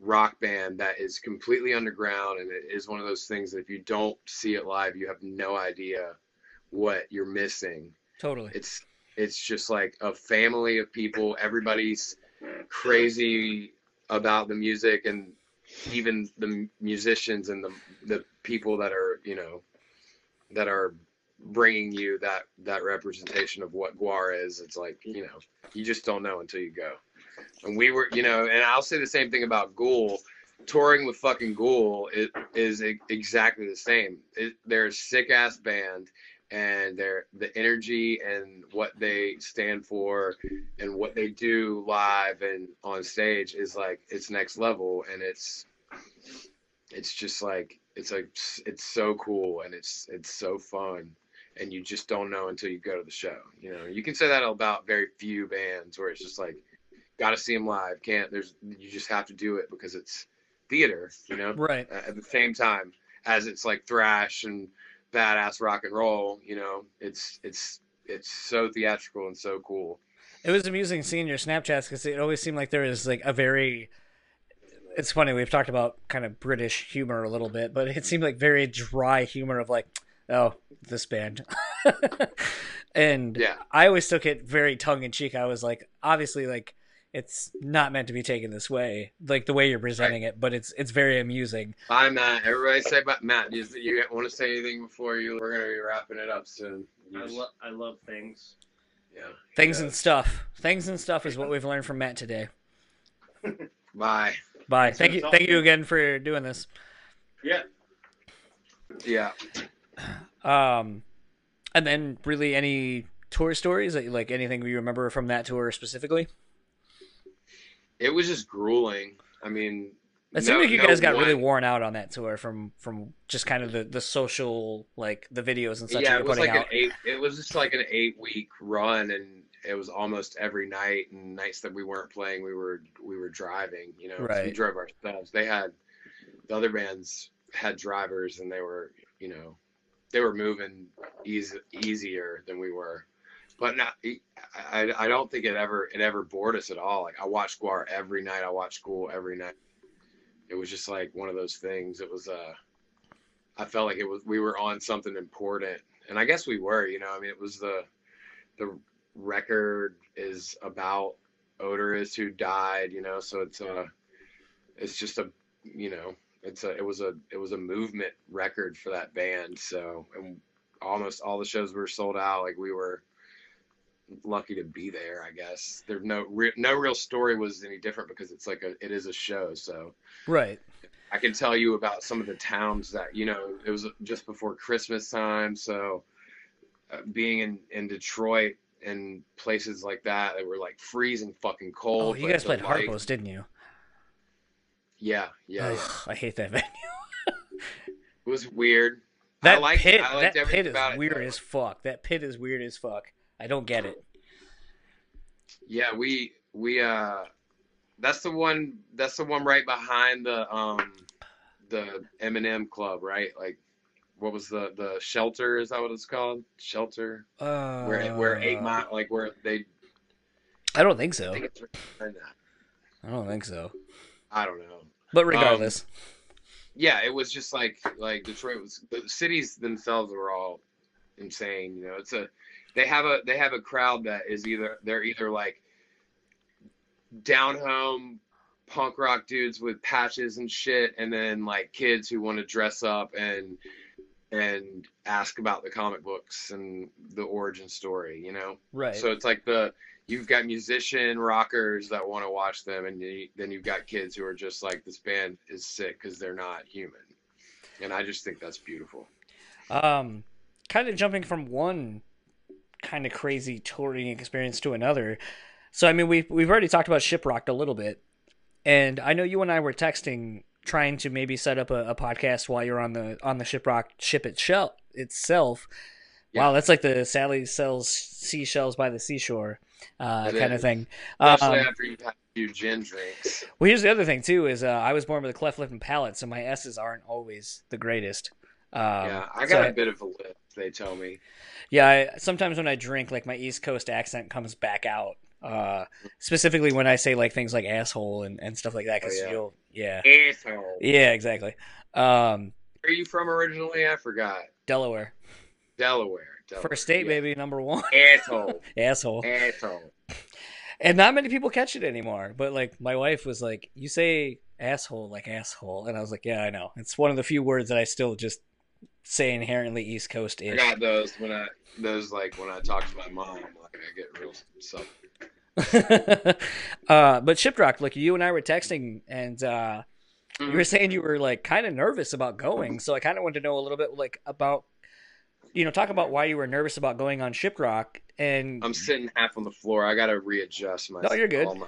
rock band that is completely underground. And it is one of those things that if you don't see it live, you have no idea what you're missing. Totally. It's it's just like a family of people. Everybody's crazy about the music, and even the musicians and the the people that are you know that are bringing you that that representation of what GWAR is. It's like you know you just don't know until you go. And we were you know, and I'll say the same thing about Ghoul. Touring with fucking Ghoul it is exactly the same. It, they're a sick ass band, and they're the energy and what they stand for and what they do live and on stage is like it's next level, and it's it's just like it's like it's so cool and it's it's so fun and you just don't know until you go to the show you know you can say that about very few bands where it's just like got to see them live can't there's you just have to do it because it's theater you know Right. Uh, at the same time as it's like thrash and badass rock and roll you know it's it's it's so theatrical and so cool It was amusing seeing your Snapchats because it always seemed like there was like a very. It's funny we've talked about kind of British humor a little bit, but it seemed like very dry humor of like, oh, this band, and Yeah. I always took it very tongue in cheek. I was like, obviously, like it's not meant to be taken this way, like the way you're presenting it, but it's it's very amusing. bye matt everybody say bye matt you, you want to say anything before you we're gonna be wrapping it up soon I, lo- I love things. yeah Things Yeah. and stuff. Things and stuff is what we've learned from Matt today. bye Bye. Thank you. Thank you again for doing this. Yeah. yeah Um, and then really any tour stories that you like anything you remember from that tour specifically? it was just grueling i mean It seemed no- like you no guys got really worn out on that tour from from just kind of the the social like the videos and such yeah it was like out. an eight it was just like an eight week run and it was almost every night and nights that we weren't playing we were we were driving you know so we drove ourselves they had the other bands had drivers and they were you know they were moving easy, easier than we were but not, I, I don't think it ever it ever bored us at all. Like I watched GWAR every night. I watched Ghoul every night. It was just like one of those things. It was uh, I felt like it was we were on something important, and I guess we were. You know, I mean, it was the the record is about Oderus who died. You know, so it's uh, it's just a you know, it's a it was a it was a movement record for that band. So and almost all the shows were sold out. Like we were lucky to be there, I guess. There's no re- no real story was any different because it's like a it is a show, so Right. I can tell you about some of the towns that you know it was just before Christmas time, so uh, being in in Detroit and places like that that were like freezing fucking cold. Oh, you guys played light- Harpo's, didn't you? Yeah, yeah, yeah. I hate that venue. It was weird. That I liked, pit, that pit is it, weird though. as fuck. That pit is weird as fuck. I don't get it. Yeah, we we uh that's the one that's the one right behind the um the Eminem club, right? Like what was the the shelter is that what it's called? Shelter? Uh, Where where eight mile like where they I don't think I so. think it's right behind that. I don't think so. I don't know. But um, regardless, Yeah, it was just like like Detroit was the cities themselves were all insane, you know. It's a they have a they have a crowd that is either they're either like down home punk rock dudes with patches and shit and then like kids who want to dress up and and ask about the comic books and the origin story, you know. right? So it's like the you've got musician rockers that want to watch them, and you, then you've got kids who are just like this band is sick because they're not human, and I just think that's beautiful. Um, kind of jumping from one kind of crazy touring experience to another. So I mean, we've we've already talked about Shiprocked a little bit, and I know you and I were texting trying to maybe set up a, a podcast while you're on the on the Shiprock ship itself itself. Yeah. Wow, that's like the Sally sells seashells by the seashore uh, kind of thing. Especially Um, after you've had a few gin drinks. well, here's the other thing too: is uh, I was born with a cleft lip and palate, so my S's aren't always the greatest. Um, yeah, I so got a bit of a lip. They tell me. Yeah, I, sometimes when I drink, like my East Coast accent comes back out. Uh, specifically when I say like things like asshole and, and stuff like that, because Oh, yeah. you'll, yeah, Asshole. yeah, exactly. Um, Where are you from originally? I forgot. Delaware, Delaware. First date, yeah. baby, number one, Asshole. asshole. Asshole. And not many people catch it anymore. But like my wife was like, "You say asshole like asshole," and I was like, "Yeah, I know. It's one of the few words that I still just say inherently East Coast is. I got those when I those like when I talk to my mom. Like I get real stuff. uh, but Shiprock, like you and I were texting, and uh, you Mm-hmm. were saying you were like kind of nervous about going. So I kind of wanted to know a little bit like about, you know, talk about why you were nervous about going on Shiprock, and I'm sitting half on the floor. I gotta readjust my. No, you're good. my-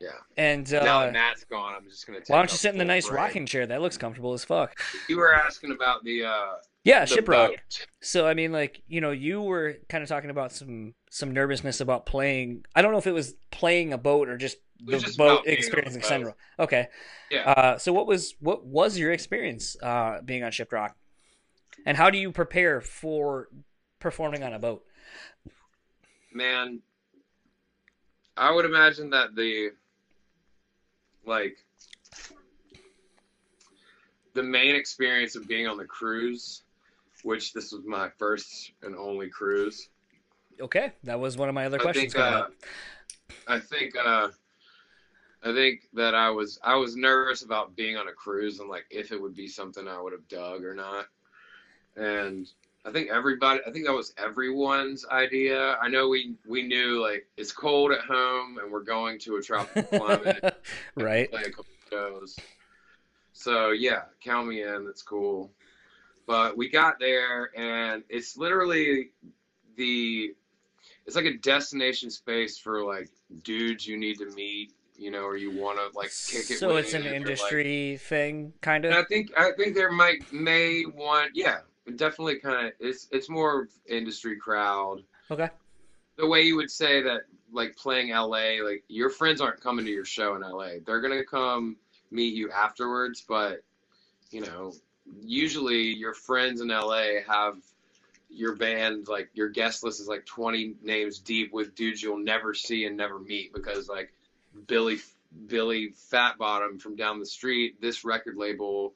yeah. and now uh, that Matt's gone, I'm just gonna. Take why don't you sit in the nice break. rocking chair? That looks comfortable as fuck. You were asking about the uh Yeah, the Shiprock. boat. So I mean, like you know, you were kind of talking about some some nervousness about playing. I don't know if it was playing a boat or just the just boat experience in general. Okay. Yeah. Uh, so what was what was your experience uh, being on Shiprock, and how do you prepare for performing on a boat? Man, I would imagine that the like the main experience of being on the cruise, which this was my first and only cruise. Okay, that was one of my other I questions think uh. I think uh I think that I was I was nervous about being on a cruise and like if it would be something I would have dug or not. And I think everybody I think that was everyone's idea. I know we we knew like it's cold at home and we're going to a tropical climate right. play a couple shows. So yeah, count me in. That's cool. But we got there, and it's literally the it's like a destination space for like dudes you need to meet, you know, or you want to like kick it. So it's an or, like- industry thing, kind and I think I think there might may want yeah definitely kind of it's it's more industry crowd Okay. the way you would say that like playing LA, like your friends aren't coming to your show in LA. They're gonna come meet you afterwards, but you know, usually your friends in LA have your band like your guest list is like 20 names deep with dudes you'll never see and never meet because like Billy Billy Fatbottom from down the street, this record label,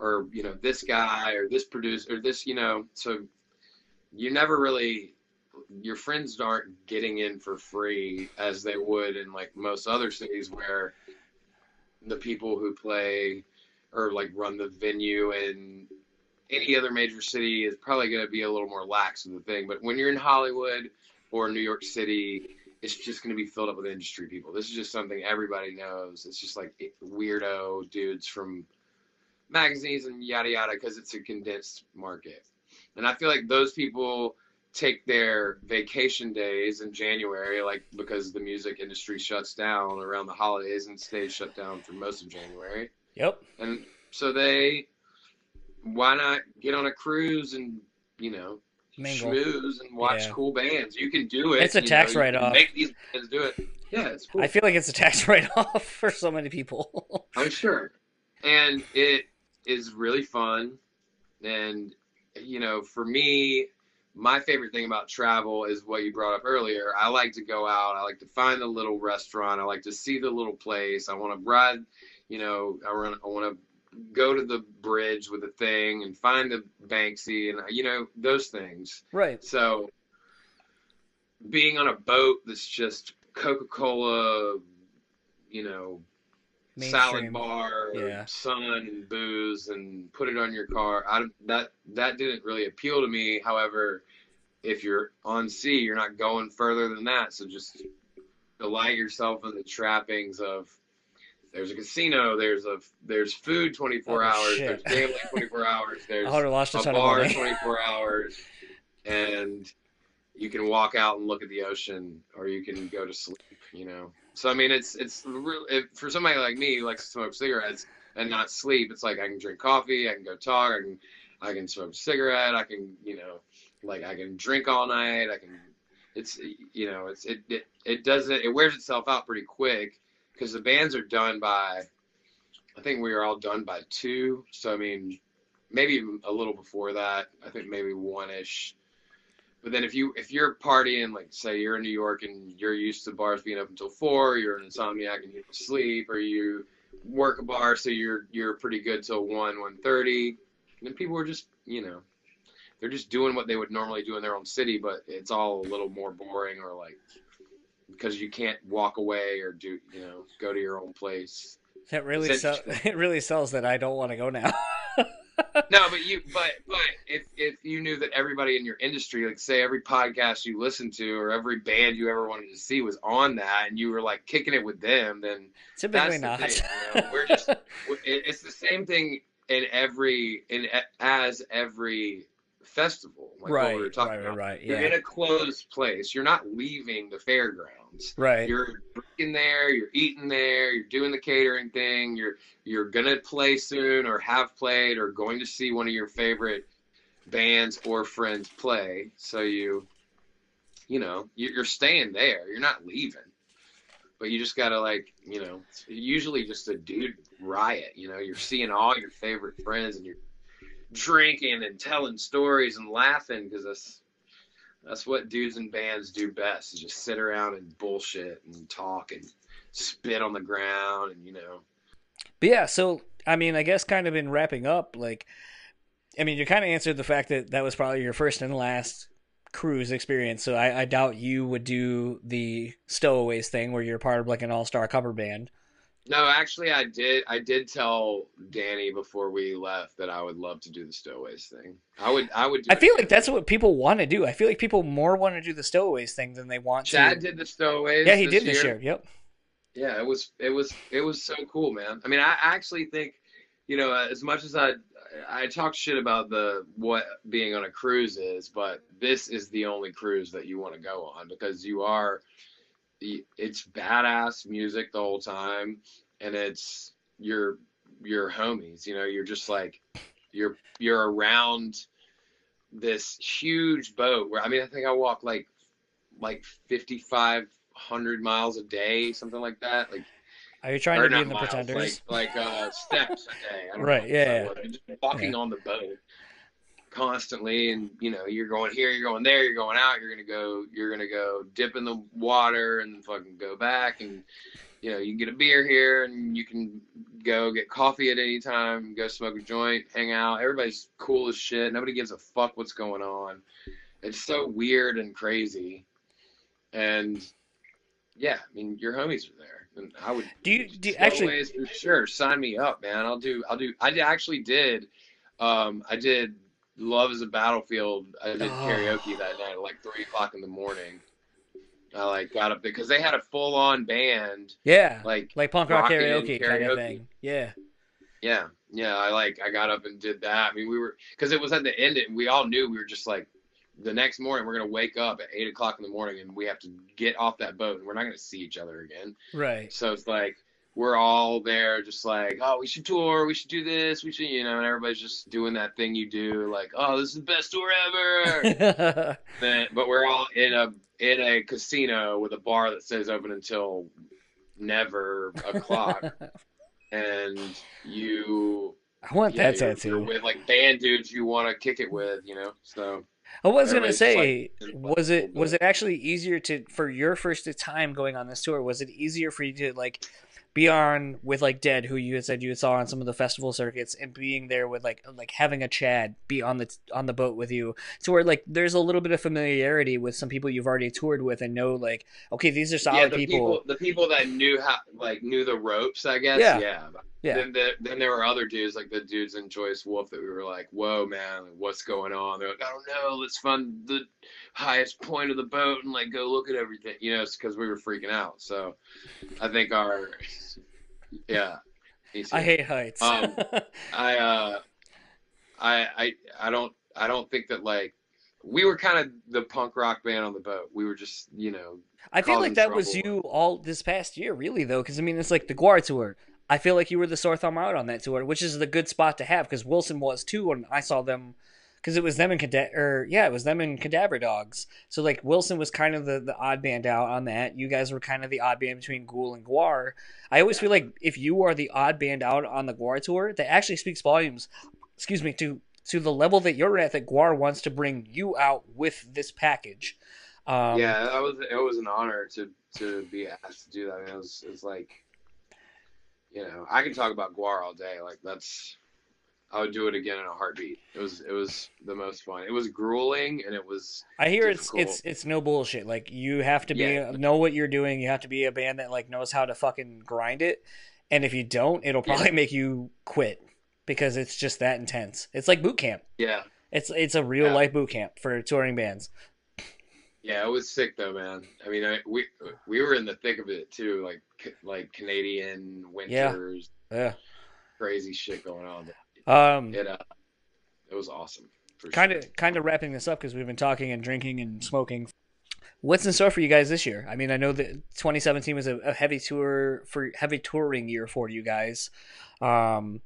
or you know this guy or this producer or this you know so you never really your friends aren't getting in for free as they would in like most other cities where the people who play or like run the venue in any other major city is probably going to be a little more lax with the thing. But when you're in Hollywood or New York City, it's just going to be filled up with industry people. This is just something everybody knows. It's just like weirdo dudes from magazines and yada yada because it's a condensed market. And I feel like those people take their vacation days in January, like because the music industry shuts down around the holidays and stays shut down for most of January. Yep. And so they, why not get on a cruise and you know Mingle. schmooze and watch Yeah. cool bands? You can do it. It's a tax can write-off. Make these bands do it. Yeah, it's cool. I feel like it's a tax write-off for so many people. I'm sure. And it is really fun. And, you know, for me, my favorite thing about travel is what you brought up earlier. I like to go out. I like to find the little restaurant. I like to see the little place. I want to ride, you know, I want, I want to go to the bridge with a thing and find the Banksy and, you know, those things. right. So being on a boat that's just Coca-Cola, you know, salad bar, Yeah. sun and booze, and put it on your car. I don't- that that didn't really appeal to me. However, if you're on sea, you're not going further than that. So just delight yourself in the trappings of. There's a casino. There's a there's food 24 Oh, hours. shit. There's gambling 24 hours. There's a a bar 24 hours and you can walk out and look at the ocean or you can go to sleep you know so i mean it's it's if, for somebody like me who likes to smoke cigarettes and not sleep it's like i can drink coffee i can go talk i can i can smoke a cigarette i can you know like i can drink all night i can it's you know it's it it, it doesn't it wears itself out pretty quick because the bands are done by i think we are all done by two so i mean maybe a little before that. I think maybe one ish. But then if you if you're partying, like say you're in New York and you're used to bars being up until four, you're an insomniac and you don't sleep, or you work a bar so you're you're pretty good till one one thirty. And people are just you know they're just doing what they would normally do in their own city, but it's all a little more boring or like because you can't walk away or do you know go to your own place. That really sell- it really sells that I don't want to go now. no, but you, but but if if you knew that everybody in your industry, like say every podcast you listened to or every band you ever wanted to see was on that, and you were like kicking it with them, then Typically that's not. thing. You know? We're just it's the same thing in every in as every festival, like right, what we were talking right, about. right. You're in a closed place. You're not leaving the fairgrounds right. you're drinking there, you're eating there, you're doing the catering thing, you're you're gonna play soon or have played or going to see one of your favorite bands or friends play. So you you know, you- you're staying there. You're not leaving. But you just gotta like, you know, usually just a dude riot, you know, you're seeing all your favorite friends and you're drinking and telling stories and laughing because that's that's what dudes and bands do best is just sit around and bullshit and talk and spit on the ground and you know But yeah, so I mean, I guess kind of in wrapping up, like, I mean, you kind of answered the fact that that was probably your first and last cruise experience. So I, I doubt you would do the stowaways thing where you're part of like an all star cover band. No actually i did i did tell danny before we left that i would love to do the stowaways thing i would i would do I feel like that's what people want to do. I feel like people more want to do the stowaways thing than they want chad to. did the stowaways yeah, he this did this year. year. Yep. yeah it was it was it was so cool man i mean i actually think you know as much as i i talk shit about the what being on a cruise is but this is the only cruise that you want to go on because you are it's badass music the whole time and it's your your homies you know you're just like you're you're around this huge boat where i mean i think i walk like like 5500 miles a day something like that like Are you trying to be in the miles, pretenders? like like uh steps a day I don't right. know, Yeah. so, like, just walking on the boat constantly and you know you're going here you're going there you're going out you're gonna go you're gonna go dip in the water and fucking go back and you know you can get a beer here and you can go get coffee at any time go smoke a joint hang out. Everybody's cool as shit. Nobody gives a fuck what's going on. It's so weird and crazy. And yeah i mean your homies are there. And i would Do you do you actually? for sure sign me up man. I'll do i'll do i actually did um i did love is a battlefield i did Oh. karaoke that night at like three o'clock in the morning i like got up because they had a full-on band Yeah, like like punk rock rocking karaoke, kind of thing. Yeah. yeah yeah i like i got up and did that i mean we were because it was at the end and we all knew we were just like the next morning we're gonna wake up at eight o'clock in the morning and we have to get off that boat and we're not gonna see each other again Right. So it's like we're all there, just like, oh, we should tour, we should do this, we should, you know, and everybody's just doing that thing you do, like, oh, this is the best tour ever. Then- but we're all in a in a casino with a bar that stays open until never o'clock, and you. I want yeah, that tattoo. with like band dudes you want to kick it with, you know. So I was gonna say, like, was it was it actually easier to for your first time going on this tour? Was it easier for you to like be on with like Dead, who you had said you saw on some of the festival circuits, and being there with like like having a Chad be on the on the boat with you, to where like there's a little bit of familiarity with some people you've already toured with and know like okay these are solid yeah, the people. the people that knew how, like, knew the ropes, I guess. Yeah. yeah. Yeah. Then, the, then there were other dudes like the dudes in Joyce Wolf that we were like, "Whoa, man, what's going on?" They're like, "I don't know. Let's fund the highest point of the boat and like go look at everything." You know, it's because we were freaking out. So, I think our, yeah. I hate heights. Um, I, uh, I, I, I don't, I don't think that like we were kind of the punk rock band on the boat. We were just, you know, I feel like that was you all this past year, really, though, because I mean, it's like the GWAR tour. I feel like you were the sore thumb out on that tour, which is the good spot to have because Wilson was too when I saw them. Because it was them and Cada- or yeah, it was them and Cadaver Dogs. So like Wilson was kind of the, the odd band out on that. You guys were kind of the odd band between Ghoul and GWAR. I always feel like if you are the odd band out on the GWAR tour, that actually speaks volumes. Excuse me to to the level that you're at. That GWAR wants to bring you out with this package. Um, yeah, that was it was an honor to to be asked to do that. I mean, it was it's like, you know, I can talk about GWAR all day. Like that's, I would do it again in a heartbeat. It was it was the most fun. It was grueling and it was I hear it's difficult. it's it's no bullshit. Like you have to be Yeah. know what you're doing. You have to be a band that like knows how to fucking grind it. And if you don't, it'll Yeah. probably make you quit because it's just that intense. It's like boot camp. yeah It's it's a real Yeah. life boot camp for touring bands. yeah it was sick though, man. I mean, I, we we were in the thick of it too, like like Canadian Yeah. winters, Yeah. crazy shit going on. Um It uh, it was awesome. kind sure. of kind of wrapping this up because we've been talking and drinking and smoking. What's in store for you guys this year? I mean, I know that 2017 was a, a heavy tour for heavy touring year for you guys. Um,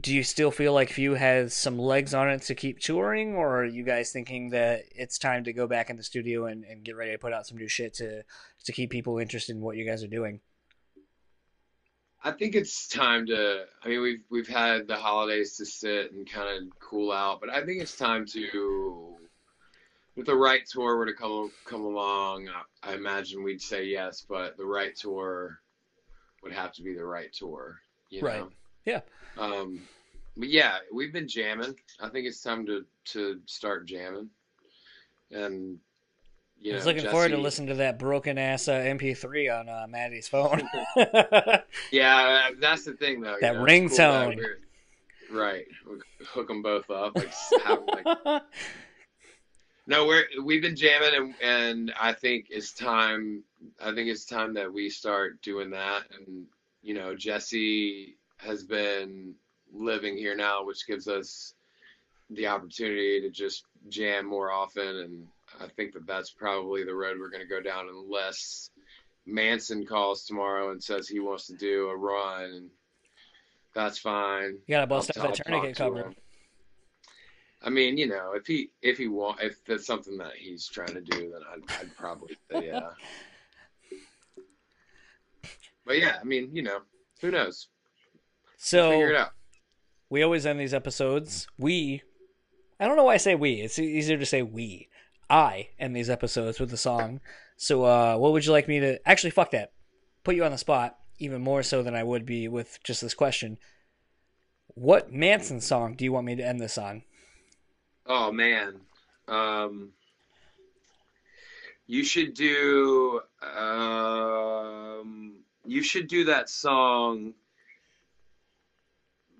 do you still feel like Few has some legs on it to keep touring, or are you guys thinking that it's time to go back in the studio and, and get ready to put out some new shit to to keep people interested in what you guys are doing? I think it's time to. I mean, we've we've had the holidays to sit and kind of cool out, but I think it's time to, if the right tour were to come come along, I, I imagine we'd say yes, but the right tour would have to be the right tour, you Right. know. Yeah. Um, but yeah, we've been jamming. I think it's time to to start jamming, and you I know, was looking forward to Jesse- listening to that broken ass uh, MP3 on uh, Maddie's phone. Yeah, that's the thing though. you That know, cool ringtone. we're- Right, we hook them both up. Like, have, like no, we're we've been jamming, and and I think it's time. I think it's time that we start doing that. And you know, Jesse has been living here now, which gives us the opportunity to just jam more often. And I think that that's probably the road we're going to go down, unless Manson calls tomorrow and says he wants to do a run. And that's fine. You gotta bust I'll- out that tourniquet to cover. I mean, you know, if he if he want if that's something that he's trying to do, then I'd, I'd probably say yeah. But yeah, I mean, you know, who knows? So Figure it out. we always end these episodes. We I don't know why I say we. It's easier to say we. I end these episodes with a song. So, uh, what would you like me to? Actually, fuck that. Put you on the spot even more so than I would be with just this question. What Manson song do you want me to end this on? Oh man, um, you should do. Um, you should do that song.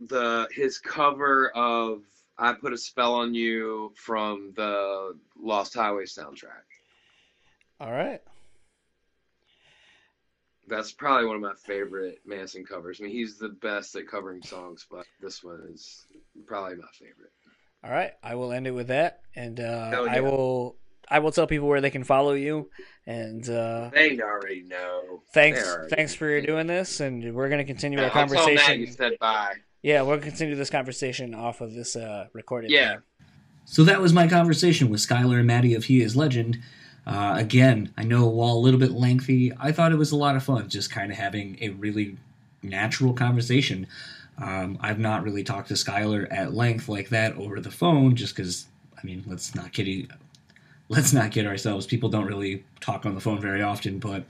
The his cover of "I Put a Spell on You" from the Lost Highway soundtrack. All right. That's probably one of my favorite Manson covers. I mean, he's the best at covering songs, but this one is probably my favorite. All right, I will end it with that, and uh, Hell I will I will tell people where they can follow you. And uh, They already know. thanks already thanks for doing this, and we're gonna continue our I'll tell Matt conversation. you said bye. Yeah, we'll continue this conversation off of this uh, recorded. Yeah. thing. So that was my conversation with Schuylar and Maddie of He Is Legend. Uh, again, I know while a little bit lengthy, I thought it was a lot of fun just kind of having a really natural conversation. Um, I've not really talked to Schuylar at length like that over the phone, just because I mean, let's not kid let's not kid ourselves. People don't really talk on the phone very often, but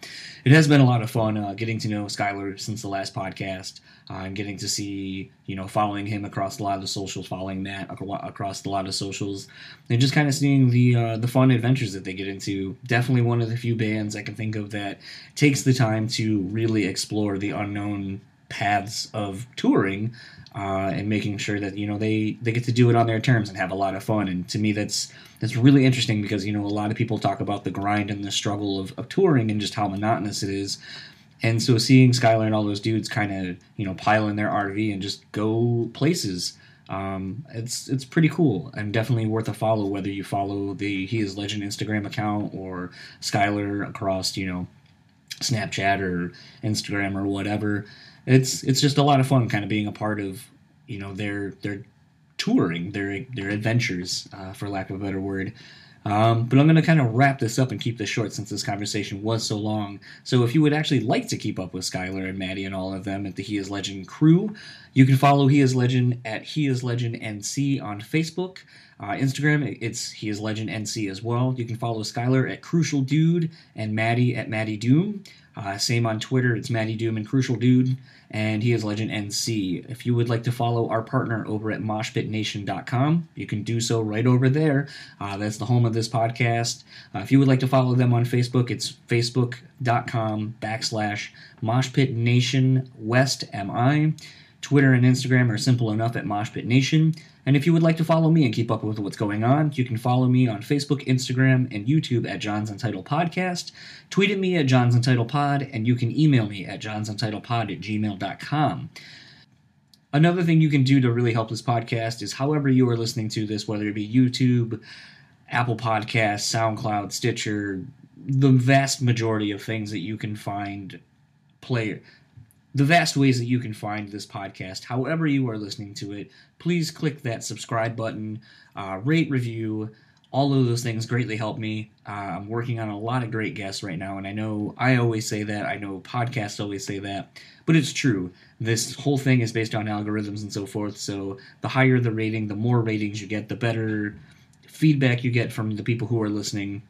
it has been a lot of fun uh, getting to know Schuylar since the last podcast uh, and getting to see, you know, following him across a lot of the socials, following Matt across a lot of socials, and just kind of seeing the uh, the fun adventures that they get into. Definitely one of the few bands I can think of that takes the time to really explore the unknown paths of touring uh, and making sure that you know they they get to do it on their terms and have a lot of fun. And to me, that's that's really interesting because you know a lot of people talk about the grind and the struggle of, of touring and just how monotonous it is. And so seeing Schuylar and all those dudes kind of you know pile in their RV and just go places. Um, it's it's pretty cool and definitely worth a follow whether you follow the He Is Legend Instagram account or Schuylar across you know Snapchat or Instagram or whatever. It's it's just a lot of fun, kind of being a part of you know their their touring, their their adventures, uh, for lack of a better word. Um, but I'm going to kind of wrap this up and keep this short since this conversation was so long. So if you would actually like to keep up with Schuylar and Maddie and all of them at the He Is Legend crew, you can follow He Is Legend at He Is Legend NC on Facebook. Uh, Instagram, it's He Is Legend NC as well. You can follow Schuylar at Crucial Dude and Maddie at Maddie Doom. Uh, same on Twitter, it's Maddie Doom and Crucial Dude, and he is Legend NC. If you would like to follow our partner over at moshpitnation.com, you can do so right over there. Uh, that's the home of this podcast. Uh, if you would like to follow them on Facebook, it's facebook.com backslash moshpitnation west mi. Twitter and Instagram are simple enough at Moshpit Nation. And if you would like to follow me and keep up with what's going on, you can follow me on Facebook, Instagram, and YouTube at John's Untitled Podcast. Tweet at me at John's Untitled Pod, and you can email me at johnsuntitledpod at gmail.com. Another thing you can do to really help this podcast is however you are listening to this, whether it be YouTube, Apple Podcasts, SoundCloud, Stitcher, the vast majority of things that you can find player the vast ways that you can find this podcast, however you are listening to it, please click that subscribe button, uh, rate, review. All of those things greatly help me. Uh, I'm working on a lot of great guests right now, and I know I always say that. I know podcasts always say that, but it's true. This whole thing is based on algorithms and so forth. So the higher the rating, the more ratings you get, the better feedback you get from the people who are listening.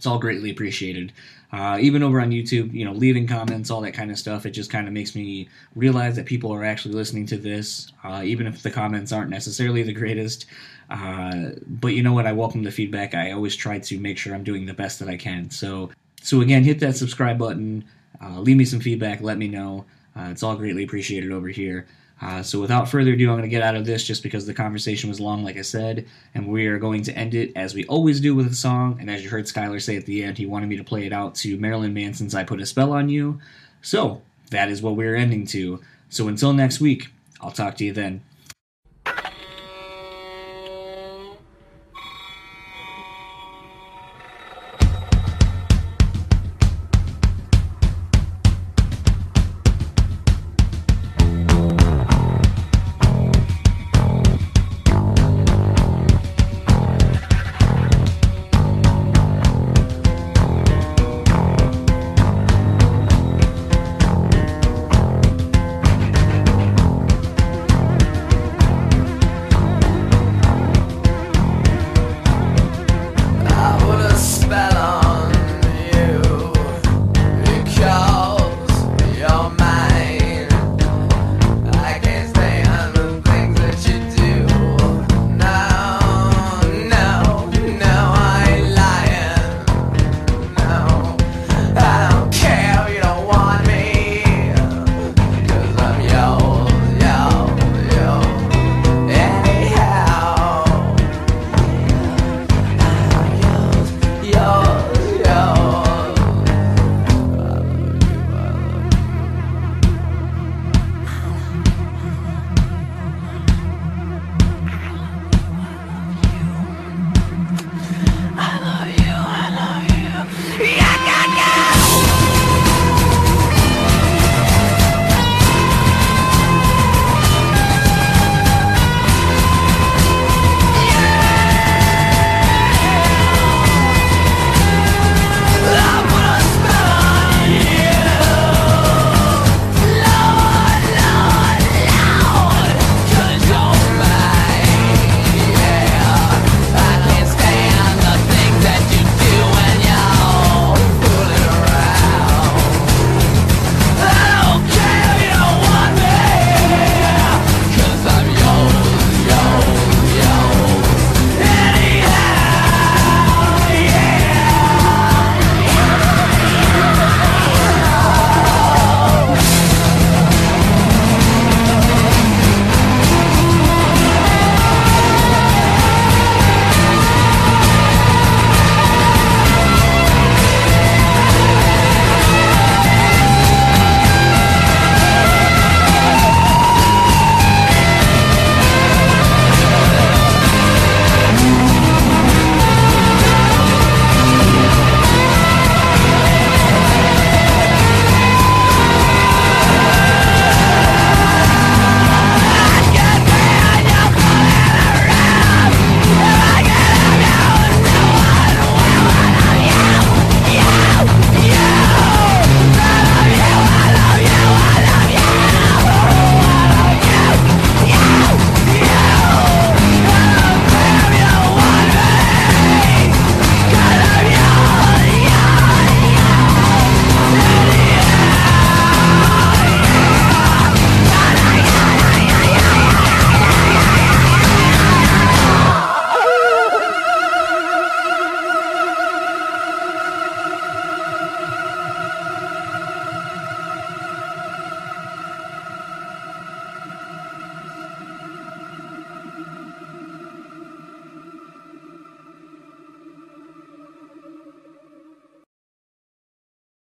It's all greatly appreciated. Uh, even over on YouTube, you know, leaving comments, all that kind of stuff, it just kind of makes me realize that people are actually listening to this, uh, even if the comments aren't necessarily the greatest. Uh, but you know what? I welcome the feedback. I always try to make sure I'm doing the best that I can. So, so again, hit that subscribe button. Uh, leave me some feedback. Let me know. Uh, it's all greatly appreciated over here. Uh, so without further ado, I'm going to get out of this just because the conversation was long, like I said, and we are going to end it as we always do with a song. And as you heard Schuylar say at the end, he wanted me to play it out to Marilyn Manson's "I Put a Spell on You." So that is what we're ending to. So until next week, I'll talk to you then.